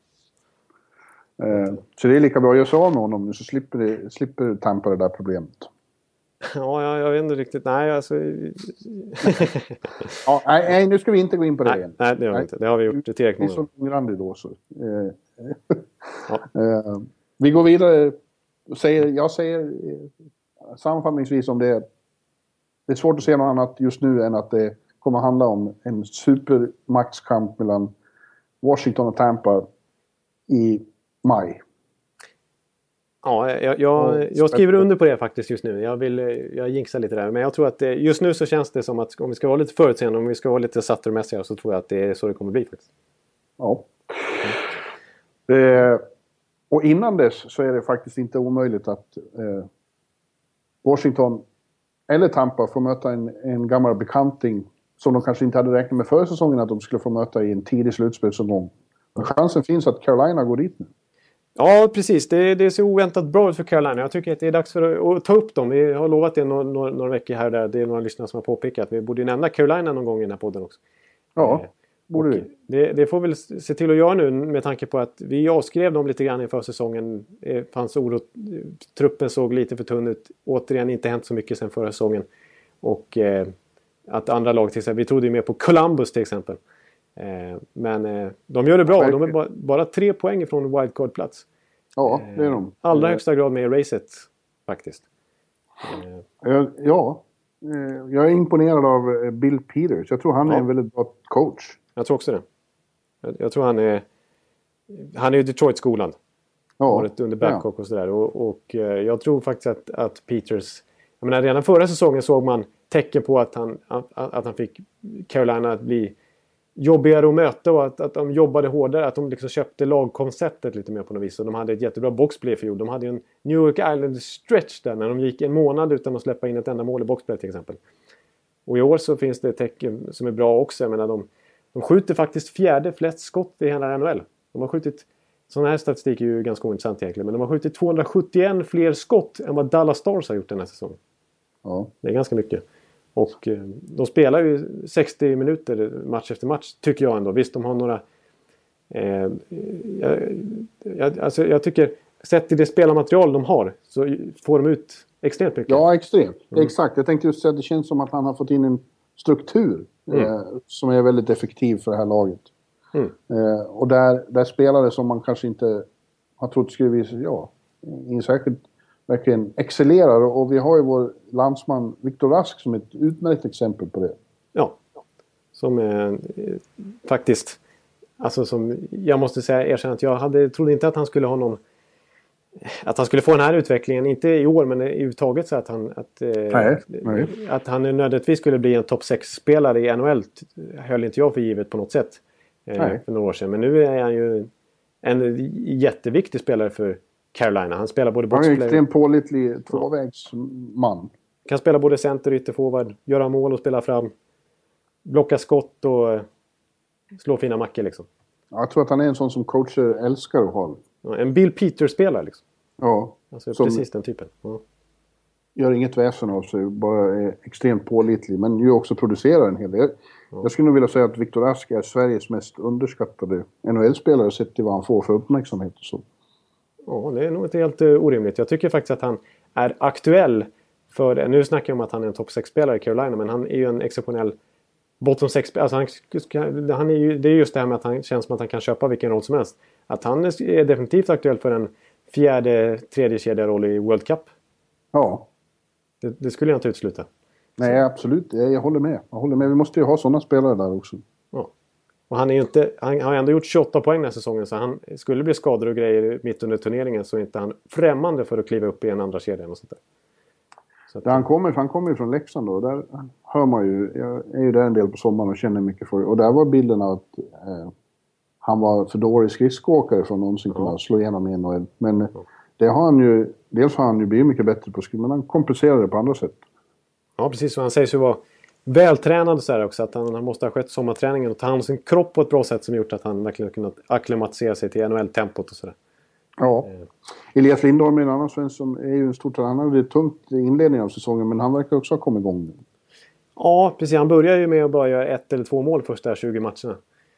Eh, så det är lika bra att göra sig av med honom nu så slipper, det, slipper Tampa det där problemet. <laughs> Ja, jag, jag vet inte riktigt. Nej, alltså... <laughs> Ja, nej, nu ska vi inte gå in på det nej, igen. nej, det har vi inte. Det har vi gjort tillräckligt Vi är många så gånger. långrandig då så. Eh, Ja. <laughs> eh, vi går vidare. Säger, jag säger eh, sammanfattningsvis om det. Det är svårt att se något annat just nu än att det kommer handla om en supermaxkamp mellan Washington och Tampa i maj. Ja, jag, jag, Ja, jag skriver under på det faktiskt just nu. Jag, vill, eh, jag jinxar lite där. Men jag tror att det, just nu så känns det som att om vi ska vara lite förutseende, om vi ska vara lite sattermässiga så tror jag att det är så det kommer bli faktiskt. Ja. Eh, och innan dess så är det faktiskt inte omöjligt att eh, Washington eller Tampa får möta en, en gammal bekanting som de kanske inte hade räknat med förra säsongen att de skulle få möta i en tidig slutspelsomgång. Men chansen finns att Carolina går dit nu. Ja, precis. Det, det ser oväntat bra ut för Carolina. Jag tycker att det är dags för att, att ta upp dem. Vi har lovat det några, några, några veckor här och där. Det är några lyssnare som har påpekat. Vi borde nämna Carolina någon gång i den här podden också. Ja, Eh, borde vi. det, det får vi väl se till att göra nu med tanke på att vi avskrev dem lite grann inför säsongen. Det fanns oro. Truppen såg lite för tunn ut. Återigen inte hänt så mycket sen förra säsongen. Och eh, att andra lag till exempel. Vi trodde ju mer på Columbus till exempel. Eh, men eh, de gör det bra. De är bara, bara tre poäng ifrån wildcard-plats. Ja, det är de. Allra Eh, högsta grad med i racet faktiskt. Eh, eh, Ja, eh, jag är imponerad av eh, Bill Peters. Jag tror han är en väldigt bra coach. Jag tror också det. Jag, jag tror han är... Han är ju Detroit-skolad. Ja, Varit under Babcock och sådär. Och, och eh, jag tror faktiskt att, att Peters... Jag menar redan förra säsongen såg man tecken på att han, att, att han fick Carolina att bli jobbigare att möta och att, att de jobbade hårdare. Att de liksom köpte lagkonceptet lite mer på något vis. Och de hade ett jättebra boxplay för. De hade ju en New York Island stretch där när de gick en månad utan att släppa in ett enda mål i boxplay till exempel. Och i år så finns det tecken som är bra också. Jag menar de, de skjuter faktiskt fjärde flest skott i hela NHL. De har skjutit... Sån här statistik är ju ganska ointressant egentligen. Men de har skjutit 271 fler skott än vad Dallas Stars har gjort den här säsongen. ja. Det är ganska mycket. Och eh, de spelar ju 60 minuter match efter match, tycker jag ändå. Visst, de har några... Eh, jag, jag, alltså, jag tycker, sett till det spelarmaterial de har, så får de ut extremt mycket. Ja, extremt. Mm. Exakt. Jag tänkte just säga att det känns som att han har fått in en struktur eh, som är väldigt effektiv för det här laget. Mm. Eh, och där, där spelare som man kanske inte har trott skulle visa, ja, in särskilt verkligen excellerar. Och vi har ju vår landsman Viktor Rask som ett utmärkt exempel på det. Ja. Som är eh, faktiskt... Alltså som, jag måste säga, erkänna att jag hade, trodde inte att han skulle ha någon... Att han skulle få den här utvecklingen, inte i år men överhuvudtaget så att han... Att, eh, Nej, nej. att han nödvändigtvis skulle bli en topp 6-spelare i NHL höll inte jag för givet på något sätt. Eh, Nej. för några år sedan. Men nu är han ju en jätteviktig spelare för Carolina. Han spelar både Han är en boxplay, pålitlig tvåvägsman. kan spela både center och ytterforward, göra mål och spela fram. Blocka skott och eh, slå fina mackor liksom. Jag tror att han är en sån som coacher älskar att ha. Ja, En Bill Peters-spelare liksom. Ja, Alltså Som- precis den typen. Ja. gör inget väsen av sig, bara är extremt pålitlig. Men ju också producerar en hel del. Jag skulle nog vilja säga att Viktor Ask är Sveriges mest underskattade NHL-spelare sett till vad han får för uppmärksamhet och så. ja, det är nog inte helt uh, orimligt. Jag tycker faktiskt att han är aktuell för... Nu snackar jag om att han är en topp 6-spelare i Carolina, men han är ju en exceptionell bottom 6 alltså han, han är ju, Det är just det här med att han känns som att han kan köpa vilken roll som helst. Att han är definitivt aktuell för en fjärde, tredje kedja-roll i World Cup. Ja, Det, det skulle jag inte utesluta. nej absolut. Jag, håller med. Jag håller med. Vi måste ju ha sådana spelare där också. Ja. Och han, är inte, han har ändå gjort 28 poäng den här säsongen så han skulle bli skador och grejer mitt under turneringen så är inte han främmande för att kliva upp i en andra kedja och sånt där. Så att, Där han kommer, han kommer ju från Leksand då. Där hör man ju, jag är ju där en del på sommaren och känner mycket för Och där var bilden att eh, han var för dålig skridskoåkare för att någonsin kunna slå igenom i NHL. Men eh, det har han ju, dels har han ju blivit mycket bättre på skridskor, men han kompenserar det på andra sätt. ja, precis. Och han sägs ju vara vältränad så här också. Att han, han måste ha skött sommarträningen och ta hand om sin kropp på ett bra sätt som gjort att han verkligen kunnat acklimatisera sig till NHL-tempot och sådär. Ja. Elias Lindholm är en annan svensk som är ju en stor talang. Han hade det tungt i inledningen av säsongen, men han verkar också ha kommit igång nu. Ja, precis. Han börjar ju med att bara göra ett eller två mål första 20 matcherna.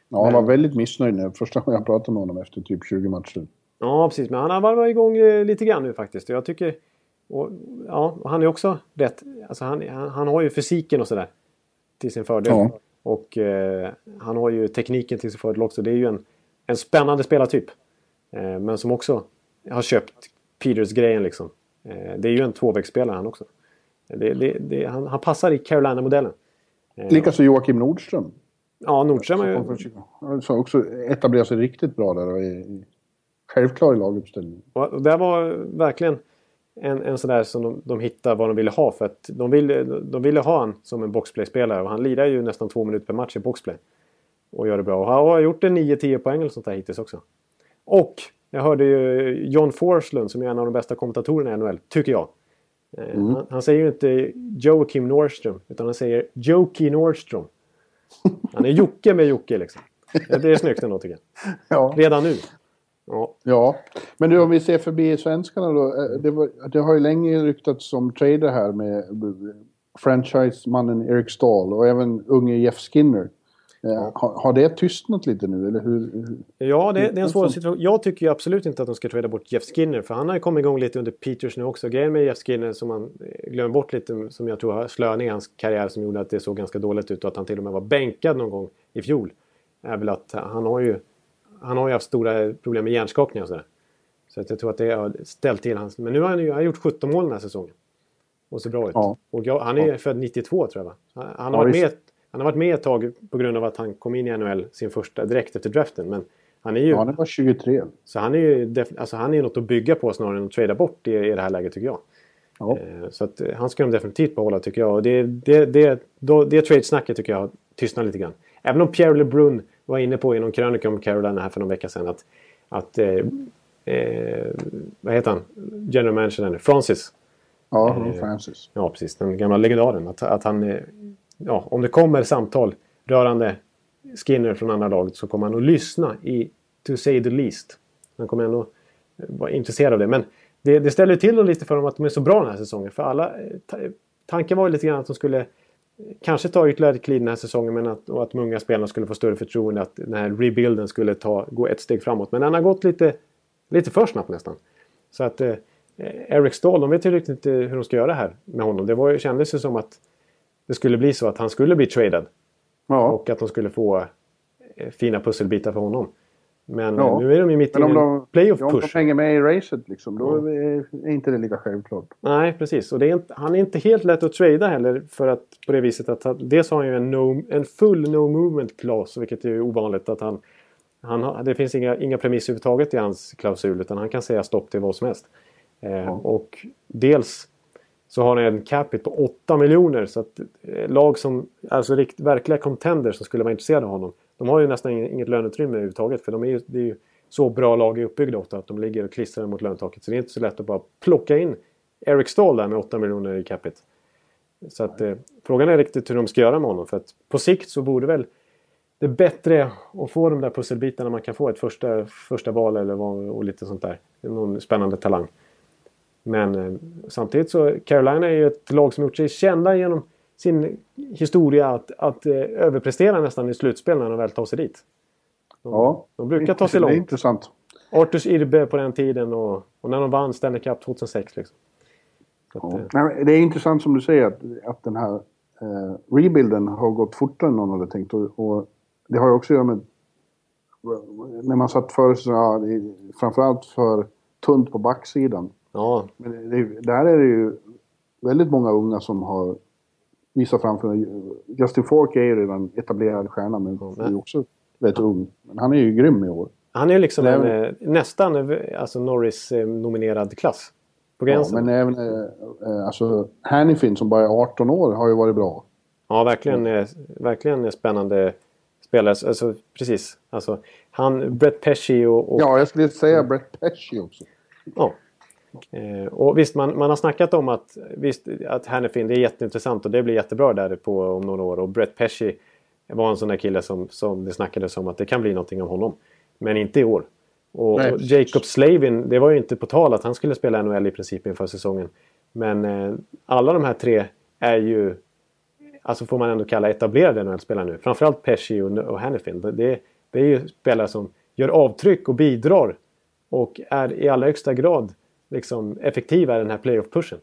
Ja, han var väldigt missnöjd när <laughs> första gången jag pratade med honom efter typ 20 matcher. Ja, precis. Men han har varvat igång eh, lite grann nu faktiskt. Jag tycker Och, ja, han är också rätt... Alltså han, han, han har ju fysiken och sådär till sin fördel. Ja. Och eh, han har ju tekniken till sin fördel också. Det är ju en, en spännande spelartyp. Eh, men som också har köpt Peters-grejen liksom. Eh, det är ju en tvåvägsspelare han också. Det, det, det, han, han passar i Carolina-modellen. Eh, Likaså Joakim Nordström. Ja, Nordström Som ju... Han har också etablerat sig riktigt bra där och är självklar i laguppställningen. Och det var verkligen en, en sån där som de, de hittade vad de ville ha. För att de ville, de ville ha han som en boxplay-spelare. Och han lirar ju nästan två minuter per match i boxplay. Och gör det bra. Och han har gjort en 9-10 poäng eller sånt där hittills också. Och jag hörde ju John Forslund som är en av de bästa kommentatorerna i NHL, tycker jag. Eh, Han, han säger ju inte Joakim Nordström, utan han säger Joki Nordström. Han är Jocke med Jocke liksom. Det är snyggt ändå tycker jag. <laughs> Ja. Redan nu. Ja, ja. Men du, om vi ser förbi svenskarna då. eh, Det, var, det har ju länge ryktats som trader här med franchisemannen Eric Stahl och även unge Jeff Skinner. Eh, Har, har det tystnat lite nu eller hur? hur? Ja, det, det är en svår situation. Jag tycker ju absolut inte att de ska trada bort Jeff Skinner. För han har ju kommit igång lite under Peters nu också. Grejen med Jeff Skinner som man eh, glömmer bort lite, som jag tror har slöat ner hans karriär som gjorde att det såg ganska dåligt ut och att han till och med var bänkad någon gång i fjol. Är väl att han har ju, han har ju haft stora problem med hjärnskakning och sådär. Så att jag tror att det har ställt till hans... Men nu har han ju han har gjort 17 mål den här säsongen. Och ser bra ut. Ja. Och jag, han är född 92 tror jag va? Han, han, har Ja, varit med, han har varit med ett tag på grund av att han kom in i NHL sin första direkt efter draften. Men han är ju... Ja, han är bara 23. Så han är ju alltså han är något att bygga på snarare än att trada bort i, i det här läget tycker jag. Ja. Eh, Så att, eh, han ska de definitivt behålla tycker jag. Och det, det, det, då, det trade-snacket tycker jag har tystnat lite grann. Även om Pierre LeBrun var inne på i någon krönika om Carolina här för någon vecka sedan att, att eh, eh, vad heter han? General manager Francis. Ja, Eh, Francis. Ja, precis. Den gamla legendaren. Att, att han, ja, om det kommer samtal rörande Skinner från andra laget så kommer han att lyssna i to say the least. Han kommer ändå eh, vara intresserad av det. Men det, det ställer till det lite för dem att de är så bra den här säsongen. För alla, eh, tanken var ju lite grann att de skulle eh, kanske ta ytterligare ett kliv den här säsongen men att, och att de unga spelarna skulle få större förtroende. Att den här rebuilden skulle ta, gå ett steg framåt. Men den har gått lite, lite för snabbt nästan. Så att eh, Eric Stahl, de vet ju riktigt inte hur de ska göra här med honom. Det var, kändes ju som att det skulle bli så att han skulle bli traded. Ja. Och att de skulle få eh, fina pusselbitar för honom. Men Ja. eh, nu är de ju mitt i en de, playoff ja, om de hänger med i racet liksom, då är är inte det lika självklart. Nej, precis. Och är inte, han är inte helt lätt att trada heller. För att på det viset att han, dels har han ju en, no, en full no movement clause. Vilket är ju ovanligt. Att han, han det finns inga, inga premisser överhuvudtaget i hans klausul. Utan han kan säga stopp till vad som helst. Eh, Och dels så har han en capita på 8 miljoner. Så att eh, lag som, alltså rikt, verkliga contenders som skulle vara intresserade av honom. De har ju nästan inget, löneutrymme överhuvudtaget. För de är ju, det är ju så bra lag är uppbyggda ofta. Att de ligger och klistrar mot lönetaket. Så det är inte så lätt att bara plocka in Eric Stahl där med 8 miljoner i capita. Så att eh, frågan är riktigt hur de ska göra med honom. För att på sikt så borde väl det bättre att få de där pusselbitarna man kan få. Ett första, första val eller vad, och lite sånt där. Någon spännande talang. Men eh, samtidigt så Carolina är ju ett lag som gjort sig kända genom sin historia att, att eh, överprestera nästan i slutspel när de väl tar sig dit. De, Ja. de brukar ta sig Det är långt. intressant. Arturs Irbe på den tiden och, och när de vann Stanley Cup 2006. Liksom. Så att, Ja. eh, Det är intressant som du säger att, att den här eh, rebuilden har gått fortare än någon hade tänkt. Och, och det har ju också att göra med... När man satt förr så ja, framförallt för tunt på backsidan. Ja, Men det, där är det ju väldigt många unga som har visat framför Justin Falk är ju redan etablerad stjärna men är ju också väldigt ung. Men han är ju grym i år. han är ju liksom Nej, en, men- eh, nästan eh, alltså Norris-nominerad klass. På Ja, gränsen. men även eh, eh, alltså, Hannifin som bara är 18 år har ju varit bra. Ja, verkligen, eh, verkligen spännande spelare. Alltså, precis. Alltså, han, Brett Pesci och... och Ja, jag skulle säga Brett Pesci också. ja. Eh, och visst, man, man har snackat om att, visst, att Hannifin, det är jätteintressant och det blir jättebra där på om några år. Och Brett Pesci var en sån där kille som, som det snackades om att det kan bli någonting av honom. Men inte i år. Och, och. Jacob Slavin, det var ju inte på tal att han skulle spela NHL i princip inför säsongen. Men eh, alla de här tre är ju alltså får man ändå kalla etablerade NHL-spelare nu. Framförallt Pesci och, och Hannifin. Det, det är ju spelare som gör avtryck och bidrar. Och är i allra högsta grad liksom, effektiva i den här playoff-pushen.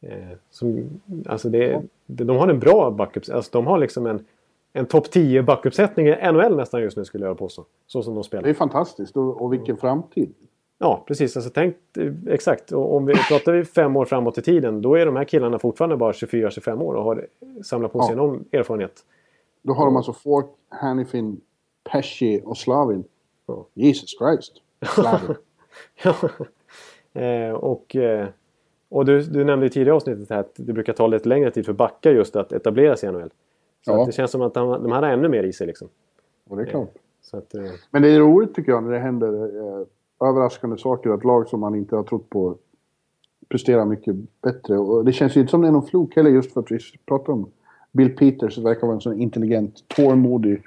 Eh, som, alltså det, de, har en bra backup. Alltså de har liksom en, en topp 10 backuppsättning i NHL nästan just nu skulle jag påstå. Så som de spelar. Det är fantastiskt och, och vilken framtid. Ja, precis. Alltså, tänk, eh, exakt. Och om vi pratar vi fem år framåt i tiden, då är de här killarna fortfarande bara 24-25 år och har samlat på sig Ja. någon erfarenhet. Då har de alltså Fork, Hanifin, Pesci och Slavin. Ja. Jesus Christ. <laughs> Slavin. Ja. Eh, och eh, och du, du nämnde i tidigare avsnittet här att det brukar ta lite längre tid för backar just att etablera sig i NHL. Så Ja. det känns som att de, de här har ännu mer i sig liksom. och det är klart. Så att, eh, Men det är roligt tycker jag när det händer eh, överraskande saker. Att lag som man inte har trott på presterar mycket bättre. Och det känns ju inte som det är någon flok heller just för att vi pratar om Bill Peters. Det verkar vara en sån intelligent, tålmodig,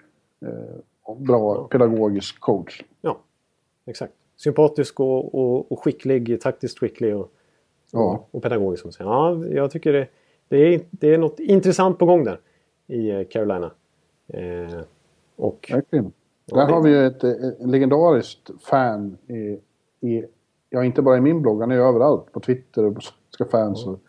eh, bra pedagogisk coach. ja, exakt. Sympatisk och, och, och skicklig, taktiskt skicklig och, Ja. och, pedagogisk. Som. Ja, jag tycker det, det, är, det är något intressant på gång där i eh, Carolina. Eh, och Verkligen. Där har vi ju ett, ett legendariskt fan i, i, ja inte bara i min blogg, han är överallt. På Twitter och på Svenska fans. Och,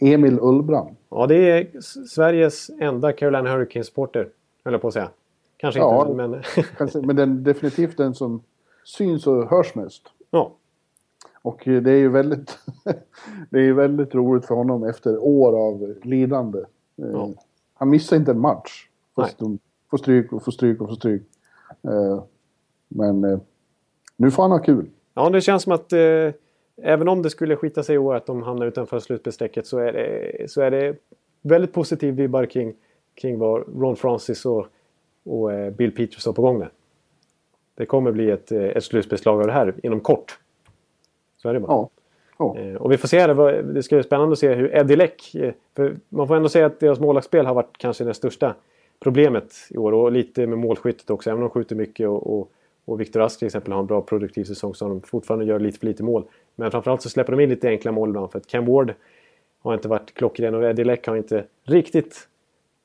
Emil Ullbrand. Ja, det är Sveriges enda Carolina Hurricanes-supporter, höll jag på att säga. Kanske Ja. inte, men... <laughs> Kanske- Men den, definitivt den som syns och hörs mest. ja, Och det är ju väldigt, <laughs> det är väldigt roligt för honom efter år av lidande. Eh, Ja. Han missar inte en match. Fast de får stryk och får stryk och får stryk. Eh, Men eh, nu får han ha kul. ja, det känns som att eh, även om det skulle skita sig i år att de hamnar utanför slutspelsstrecket så är det, så är det väldigt positiv vibbar kring, kring vad Ron Francis och, och Bill Peters har på gång där. Det kommer bli ett, eh, ett slutspelslag av det här inom kort. Så är det bara. Ja. ja. Eh, Och vi får se, det, det ska bli spännande att se hur Eddie Leck... eh, För man får ändå säga att deras målvaktsspel har varit kanske det största problemet i år. Och lite med målskyttet också. Även om de skjuter mycket och, och, och Viktor Ask till exempel har en bra produktiv säsong så har de fortfarande gör lite för lite mål. Men framförallt så släpper de in lite enkla mål ibland. För att Ken Ward har inte varit klockren och Eddie Leck har inte riktigt...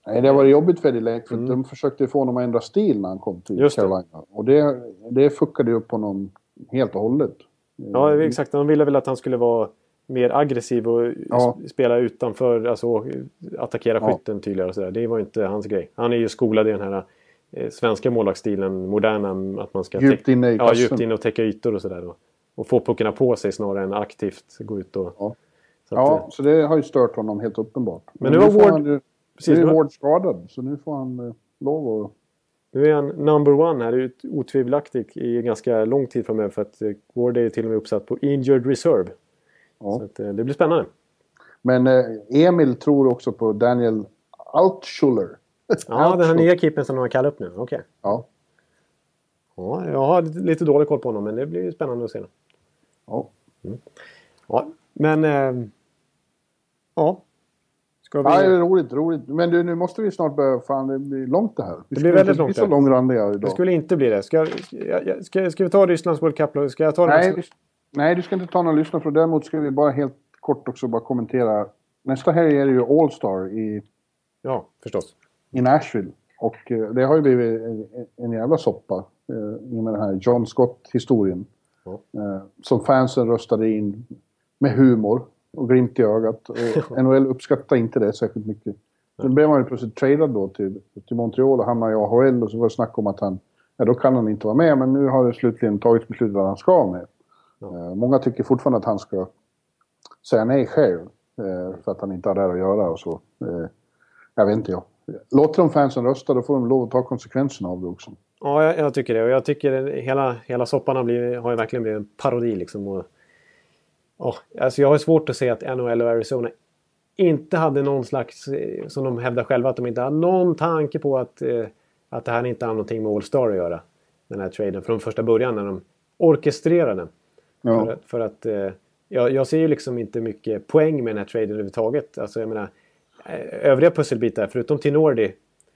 Nej, det har varit jobbigt för Eddie Leck för de försökte få honom att ändra stil när han kom till Mm. Just det. Carolina. Och det, det fuckade ju upp honom helt och hållet. Ja, exakt. De ville väl att han skulle vara mer aggressiv och Ja. spela utanför, alltså attackera Ja. skytten tydligare och sådär. Det var ju inte hans grej. Han är ju skolad i den här eh, svenska målvaktsstilen, moderna, att man ska... Djupt inne i Ja, kassen. djupt inne och täcka ytor och sådär. Och, få puckarna på sig snarare än aktivt gå ut och... Ja. Så att, Ja, eh, så det har ju stört honom helt uppenbart. Men nu har Ward- precis, nu är Ward skadad, så nu får han eh, lov att... Nu är han number one här, ut- otvivelaktigt i ganska lång tid framöver för att eh, Ward är till och med uppsatt på injured reserve. Ja. Så att, eh, det blir spännande. Men eh, Emil tror också på Daniel Altschuller. <laughs> Ja, den här nya keepern som de har kallat upp nu. Okej. Ja. Ja, jag har lite dålig koll på honom men det blir spännande att se. ja. Ja, men... Eh, ja. Ska vi... Ja, det är roligt, roligt. Men du, nu måste vi snart börja... Fan, det blir långt det här. Vi Det blir väldigt långt så här. långrandiga Det idag. skulle inte bli det. Ska, ska, ska, ska vi ta Rysslands World Cup? Ska jag ta Nej, vi, nej, du ska inte ta någon lyssna för Däremot ska vi bara helt kort också bara kommentera. Nästa helg är det ju All-Star i, Ja, förstås. i Nashville. Och eh, det har ju blivit en, en jävla soppa eh, med den här John Scott-historien. Ja. Eh, som fansen röstade in med humor och glimt i ögat. <laughs> Och NHL uppskattar inte det särskilt mycket. Sen blev han ju plötsligt tradad då till, till Montreal och hamnade i AHL och så var det snack om att han, ja då kan han inte vara med men nu har det slutligen tagits beslut att han ska vara med. Eh, många tycker fortfarande att han ska säga nej själv. Eh, för att han inte har där att göra och så. Eh, jag vet inte jag. Låter de fansen rösta då får de lov att ta konsekvenserna av det också. Ja, jag, jag tycker det. Och jag tycker hela, hela soppan har, blivit, har ju verkligen blivit en parodi. Liksom. Och, ja, alltså jag har svårt att se att NHL och Arizona inte hade någon slags, eh, som de hävdar själva, att de inte hade någon tanke på att, eh, att det här inte har någonting med All Star att göra. Den här traden från första början när de orkestrerade den. Ja. För, för att eh, jag, jag ser ju liksom inte mycket poäng med den här traden överhuvudtaget. Alltså jag menar, eh, övriga pusselbitar, förutom Tinordi,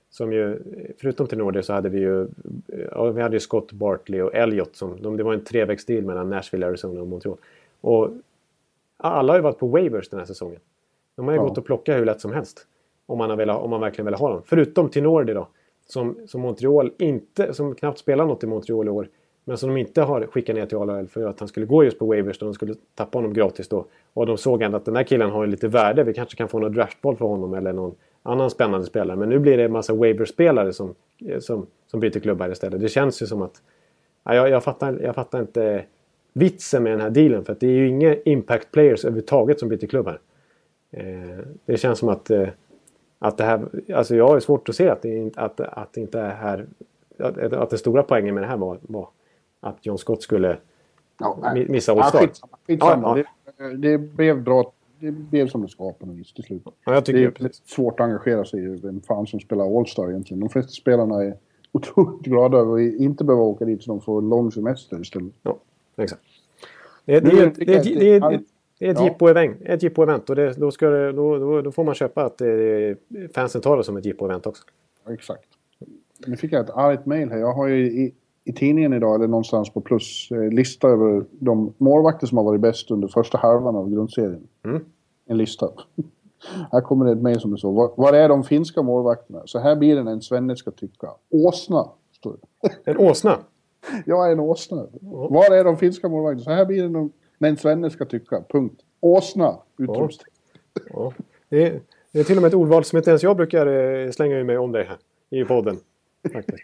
som ju, förutom Tinordi så hade vi ju, ja, vi hade ju Scott Bartley och Elliot. Som, de, det var en trevägsdeal mellan Nashville, Arizona och Montreal. Och alla har ju varit på waivers den här säsongen. De har ju Ja. gått och plockat hur lätt som helst. Om man, har velat, om man verkligen vill ha dem. Förutom Tinordi då. Som, som Montreal inte, som knappt spelar något i Montreal i år. Men som de inte har skickat ner till AHL för att han skulle gå just på waivers. Då de skulle tappa honom gratis då. Och de såg ändå att den här killen har lite värde. Vi kanske kan få någon draftboll för honom eller någon annan spännande spelare. Men nu blir det en massa waiverspelare som, som, som byter klubbar istället. Det känns ju som att... Ja, jag, jag, fattar, jag fattar inte vitsen med den här dealen. För att det är ju inga impact players överhuvudtaget som byter klubb här. Eh, det känns som att, eh, att det här... Alltså jag har svårt att se att det, att, att det inte är här... Att, att den stora poängen med det här var, var att John Scott skulle ja, missa All. Ja, skitsamma. Ja, ja. Det, det, blev bra. Det blev som det ska på något vis till slut. Ja, jag tycker... Det är svårt att engagera sig i vem fan som spelar All-Star egentligen. De flesta spelarna är otroligt glada över att inte behöva åka dit så de får lång semester istället. Ja, exakt. Det, det, det, det, det, det, det är ett jippo-event, och det, då, ska det, då, då, då, får man köpa att fansen tar det som ett jippo-event också. Ja, exakt. Nu fick jag ett argt mail här. Jag har ju i, i tidningen idag, eller någonstans på plus, eh, lista över de målvakter som har varit bäst under första halvan av grundserien. Mm. En lista. <laughs> här kommer det ett mejl som är så. Var, var, är de finska målvakterna? Så här blir det en svenne ska tycka. Åsna, står det. En åsna? Jag är en åsna. Mm. Var är de finska målvakterna? Så här blir det när en svenne ska tycka. Punkt. Åsna! Utropstecken. Det, är, det är till och med ett ordval som inte ens jag brukar eh, slänga ur mig om dig här i podden. Faktiskt.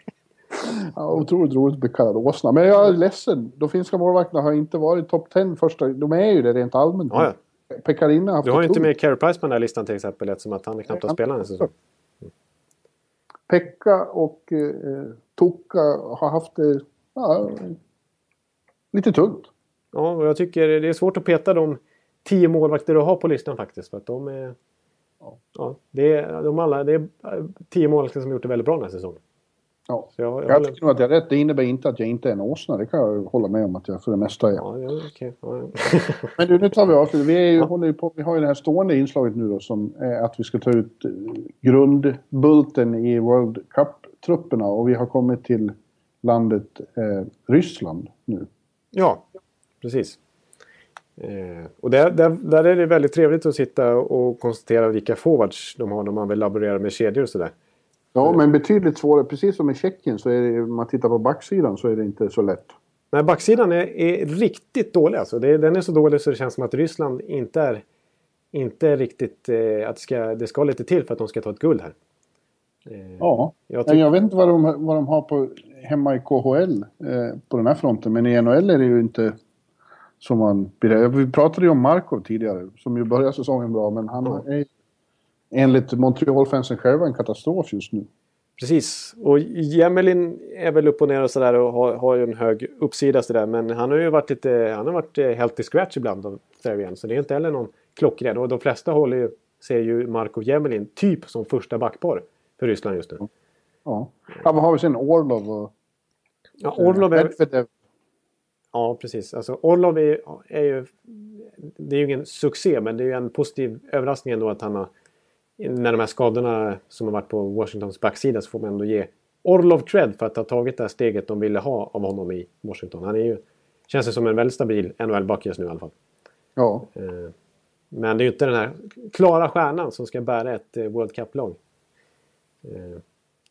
Ja, otroligt roligt att bli kallad åsna. Men jag är ledsen. De finska målvakterna har inte varit topp 10 första... De är ju det rent allmänt. Ja, ja. Pekarina har Du har ju inte med Carey Price på den här listan till exempel eftersom att han knappt har spelat en säsong. Pekka och eh, Toka har haft det ja, lite tungt. Ja, och jag tycker det är svårt att peta de tio målvakter du har på listan faktiskt. För att de är... Ja. ja det, är, de alla, det är tio målvakter som har gjort det väldigt bra den här säsongen. Ja. Så jag, jag, jag tycker nog att jag är rätt. Det innebär inte att jag inte är en åsna. Det kan jag hålla med om att jag för det mesta är. Ja, ja, okay. ja, <laughs> Men du, nu tar vi av. Vi, är ju, håller på, vi har ju det här stående inslaget nu då som är att vi ska ta ut eh, grundbulten i World Cup-trupperna och vi har kommit till landet eh, Ryssland nu. Ja, precis. Eh, och där, där, där, är det väldigt trevligt att sitta och konstatera vilka forwards de har när man vill laborera med kedjor och sådär. Ja, men betydligt svårare. Precis som i Tjeckien så är det, om man tittar på backsidan så är det inte så lätt. Nej, backsidan är, är riktigt dålig alltså. Det, den är så dålig så det känns som att Ryssland inte är, inte riktigt... Eh, att det ska, det ska lite till för att de ska ta ett guld här. Eh, ja, jag, jag, vet inte vad de, vad de har på, hemma i KHL eh, på den här fronten. Men i NHL är det ju inte som man... Vi pratade ju om Markov tidigare, som ju började säsongen bra, men han mm. är enligt Montreal-fansen själva en katastrof just nu. Precis, och Jemelin är väl upp och ner och sådär och har, har ju en hög uppsida sådär. Men han har ju varit lite, han har varit eh, healthy scratch ibland av Therian. Så det är inte heller någon klockren. Och de flesta håller ju, ser ju Markov Jemelin typ som första backpar för Ryssland just nu. Ja, ja vad har vi sen? Orlov och... Ja, Orlov är... Ja, precis. Alltså Orlov är, är ju... Det är ju ingen succé, men det är ju en positiv överraskning ändå att han har när de här skadorna som har varit på Washingtons backsida så får man ändå ge Orlov cred för att ha tagit det här steget de ville ha av honom i Washington. Han är ju, känns ju som en väldigt stabil NHL-back just nu i alla fall. Ja. Eh, men det är ju inte den här klara stjärnan som ska bära ett eh, World Cup-lag. Eh,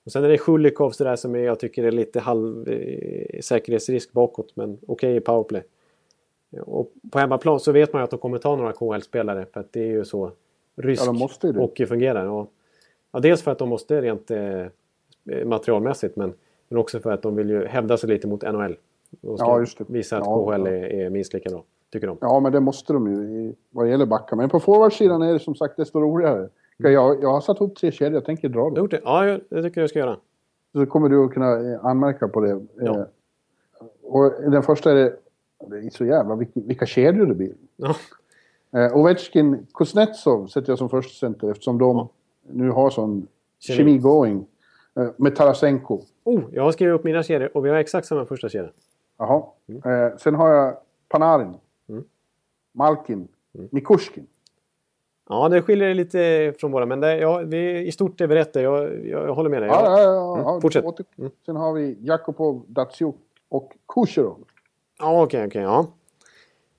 och sen är det Sjulikov där som jag tycker är lite halv säkerhetsrisk bakåt men okej okay i powerplay. Och på hemmaplan så vet man ju att de kommer ta några KHL-spelare för att det är ju så rysk ja, hockey fungerar. Och, ja, dels för att de måste rent eh, materialmässigt men, men också för att de vill ju hävda sig lite mot NHL. De ska ja, visa att ja, KHL är, är minst lika bra, tycker de. Ja, men det måste de ju vad det gäller backar. Men på forwardsidan är det som sagt desto roligare. Jag, jag har satt ihop tre kedjor, jag tänker dra dem. Det? Ja, det tycker jag ska göra. Så kommer du att kunna eh, anmärka på det. Ja. Eh, och den första är det, det är så jävla vilka, vilka kedjor det blir. Ja. Eh, Ovechkin, Kuznetsov sätter jag som första center eftersom de ja. nu har sån kemi, kemi going. Eh, med Tarasenko. Oh, jag har skrivit upp mina kedjor och vi har exakt samma första kedja. Jaha. Mm. Eh, sen har jag Panarin. Mm. Malkin. Mm. Mikushkin. Ja, det skiljer lite från våra, men det, ja, vi, i stort är vi rätt. Jag, jag, jag håller med dig. Ja, ja, ja, mm, fortsätt. Mm. Sen har vi Jakubov, Datsjuk och Kucherov. Ja, okej, okay, okej. Okay,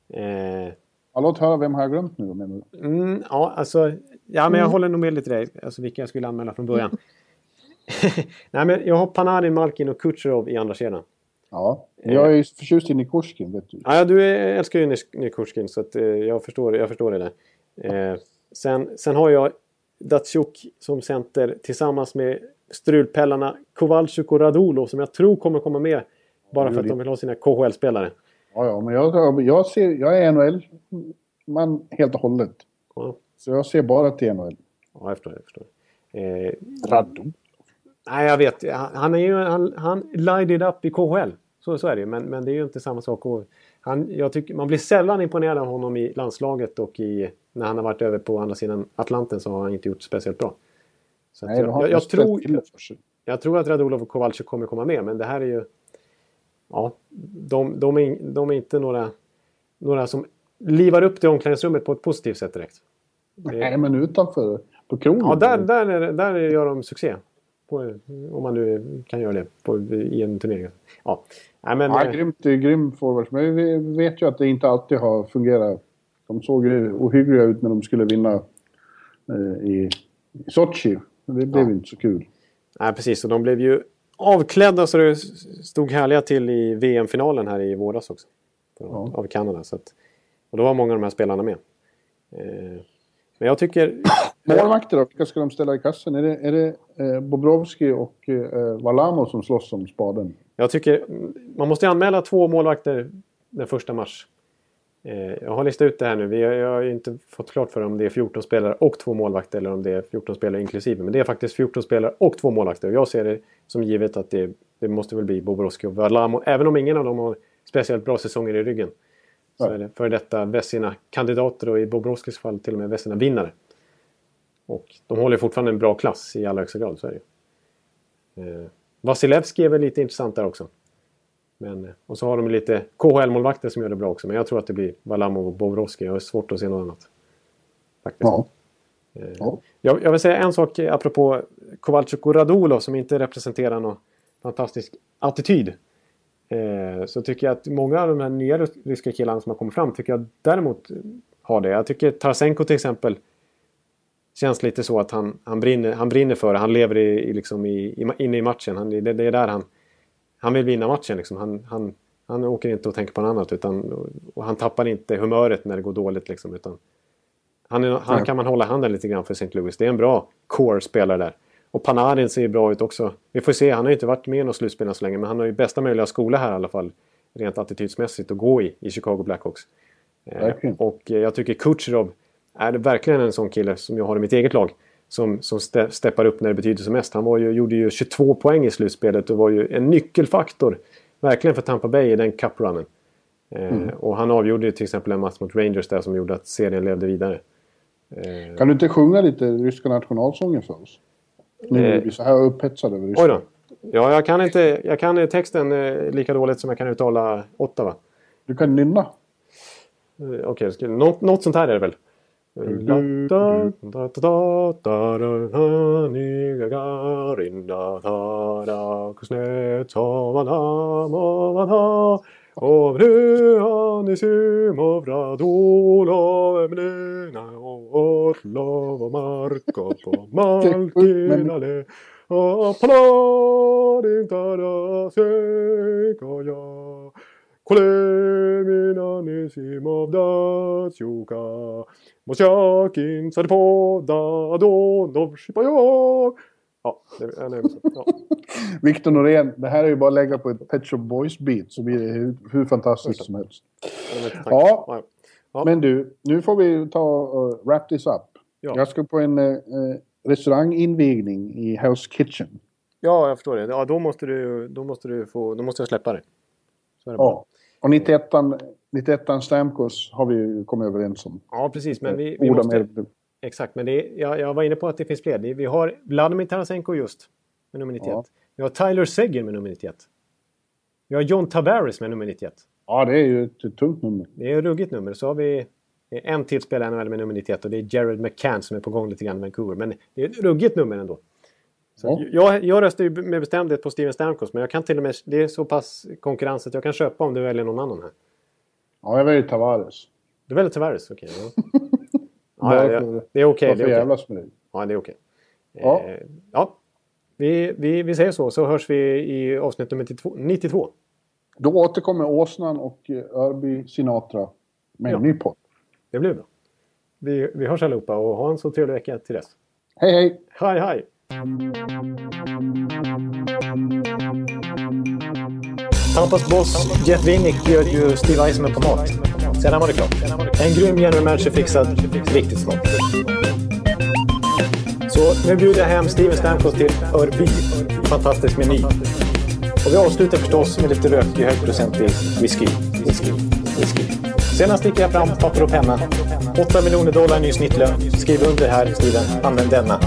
ja. Eh, Ja, låt höra, vem har jag glömt nu menar du? Mm, ja, alltså... Ja, men jag mm. håller nog med lite dig. Alltså vilka jag skulle anmäla från början. <laughs> Nej, men jag har Panarin, Malkin och Kucherov i andra kedjan. Ja, jag är förtjust i Nikushkin, vet du. Ja, du älskar ju Nikushkin så att, eh, jag, förstår, jag förstår det där. Eh, sen, sen har jag Datsjuk som center tillsammans med strulpellarna Kowalczyk och Radulov som jag tror kommer komma med bara för att de vill ha sina KHL-spelare. Ja, ja, men jag, jag, ser, jag är NHL-man helt och hållet. Ja. Så jag ser bara till NHL. Ja, jag förstår. Jag förstår. Eh, Radulov? Nej, jag vet. Han, är ju, han, han lighted up i KHL. Så, så är det ju. Men, men det är ju inte samma sak. Och han, jag tycker, man blir sällan imponerad av honom i landslaget och i, när han har varit över på andra sidan Atlanten så har han inte gjort speciellt bra. Så Nej, jag, jag, jag tror, jag tror att Radulov och Kowalczyk kommer komma med, men det här är ju... Ja, de, de, är, de är inte några, några som livar upp det omklädningsrummet på ett positivt sätt direkt. Nej, men utanför på krogen? Ja, där, där, där gör de succé. På, om man nu kan göra det på, i en turnering. Ja, Nej, men, ja äh, grymt, grym forward. Men vi vet ju att det inte alltid har fungerat. De såg ju ohyggliga ut när de skulle vinna eh, i, i Sochi. Det blev ja. inte så kul. Nej, precis. Och de blev ju avklädda så det stod härliga till i VM-finalen här i våras också. Ja. Av Kanada. Så att, och då var många av de här spelarna med. Eh, men jag tycker... Målvakter då? Vilka ska de ställa i kassen? Är det, är det eh, Bobrovski och eh, Valamo som slåss om spaden? Jag tycker man måste anmäla två målvakter den första mars. Eh, jag har listat ut det här nu. Vi har, jag har inte fått klart för om det är 14 spelare och två målvakter eller om det är 14 spelare inklusive. Men det är faktiskt 14 spelare och två målvakter. Jag ser det som givet att det, det måste väl bli Bobrovski och Valamo. Även om ingen av dem har speciellt bra säsonger i ryggen. Så är det för detta Vessina-kandidater och i Bobrovskis fall till och med Vessina-vinnare. Och de håller fortfarande en bra klass i allra högsta grad, så är det eh, Vasilevski är väl lite intressant där också. Men, eh, och så har de lite KHL-målvakter som gör det bra också. Men jag tror att det blir Valamov och Bobrovski. Jag har svårt att se något annat. Faktiskt. Ja. Eh, ja. Jag, jag, vill säga en sak apropå Kowalczyk och Radulov som inte representerar någon fantastisk attityd. Eh, så tycker jag att många av de här nya ryska killarna som har kommit fram tycker jag däremot har det. Jag tycker Tarasenko till exempel känns lite så att han, han, brinner, han brinner för det. Han lever i, i, i, inne i matchen. Han, det, det, är där han, han vill vinna matchen. Liksom. Han, han, han åker inte och tänker på något annat. Utan, och han tappar inte humöret när det går dåligt. Liksom, utan han, är, han kan man hålla handen lite grann för St. Louis. Det är en bra core-spelare där. Och Panarin ser bra ut också. Vi får se, han har ju inte varit med i något slutspel så länge. Men han har ju bästa möjliga skola här i alla fall. Rent attitydsmässigt att gå i, i Chicago Blackhawks. Eh, och eh, jag tycker Kucherov är det verkligen en sån kille som jag har i mitt eget lag. Som, som ste, steppar upp när det betyder som mest. Han var ju, gjorde ju 22 poäng i slutspelet och var ju en nyckelfaktor. Verkligen för Tampa Bay i den cuprunnen. Eh, mm. och han avgjorde ju till exempel en match mot Rangers där som gjorde att serien levde vidare. Eh, kan du inte sjunga lite ryska nationalsången för oss? Nu är vi så här upphetsade över Ryssland. Oj då. Ja, jag kan, inte, jag kan texten eh, lika dåligt som jag kan uttala Ottawa. Du kan nynna. Eh, okej, okay, något, något sånt här är det väl? 네가 가린다 사라 그스네 저만하 뭐만하 없는 안심 없라도 너에는 어슬러 말거 말기나네 어팔아링 따라 세 거야 Kolemin Anisimov Datsjuka Mosjakin Sarpoda Adonov Shipajov Ja, det är så. Ja. <laughs> Viktor Norén, det här är ju bara att lägga på ett Pet Shop Boys-beat så blir det hur, hur fantastiskt som helst. Ja, ja, men du, nu får vi ta och wrap this up. Ja. Jag ska på en uh, restauranginvigning i House Kitchen. Ja, jag förstår det. Ja, då måste du, då måste du få, då måste jag släppa dig. ja. Och 91 91 Stamkos har vi ju kommit överens om. Ja, precis. Men vi, vi måste... Exakt, men det är, jag, jag, var inne på att det finns fler. Vi har Vladimir Tarasenko just med nummer 91. Ja. Vi har Tyler Seguin med nummer 91. Vi har John Tavares med nummer 91. Ja, det är ju ett tungt nummer. Det är ett ruggigt nummer. Så har vi en till spelare med nummer 91 och det är Jared McCann som är på gång lite grann i Vancouver. Men det är ett ruggigt nummer ändå. Så ja. jag, jag röstar ju med bestämdhet på Steven Stamkos men jag kan till och med... Det är så pass konkurrens att jag kan köpa om du väljer någon annan här. Ja, jag väljer Tavares. Du väljer Tavares? Okej. Okay, <laughs> ja. Ja, ja, det är okej. Okay, Varför jävlas med dig? Ja, det är okej. Okay. Ja. Eh, ja. Vi, vi, vi säger så, så hörs vi i avsnitt nummer 92. Då återkommer Åsnan och eh, Örby Sinatra med en ny podd. Det blir bra. Vi, vi hörs allihopa och ha en så trevlig vecka till dess. Hej hej! Hej hej! Tampas boss Jeff Winnick bjöd ju Steve Eisman på mat. Sedan var det klart. En grym general manager fixad riktigt smart. Så nu bjuder jag hem Steven Stamkos till Örby. Fantastisk meny. Och vi avslutar förstås med lite rökig högprocentig. Whisky. Whisky. Sedan sticker jag fram papper och penna. 8 miljoner dollar ny snittlön. Skriv under här, Steven. Använd denna.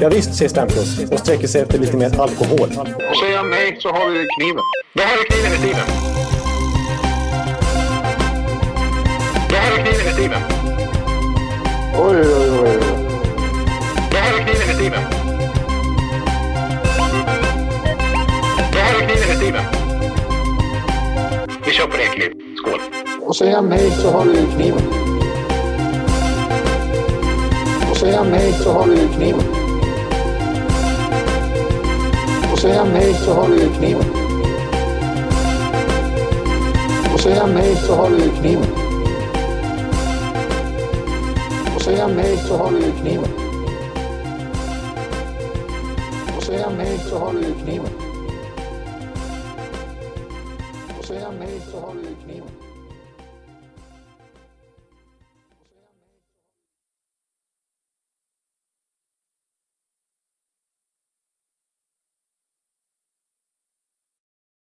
Ja, visst, säger Stamkos och sträcker sig efter lite mer alkohol. Och säger han nej så har vi kniven. Då har du kniven i Steven. Då har du kniven i Steven. Oj, oj, oj. Då har du kniven i Steven. Då har du kniven i Steven. Vi kör på det klipp. Skål. Och säger han nej så har vi kniven. Och säger han nej så har vi kniven. Och säger han nej så har vi kniven. Och säger han nej så har vi kniven. Och säger han nej så har vi kniven. Och säger han nej så har vi kniven. Och säger han nej så har vi kniven.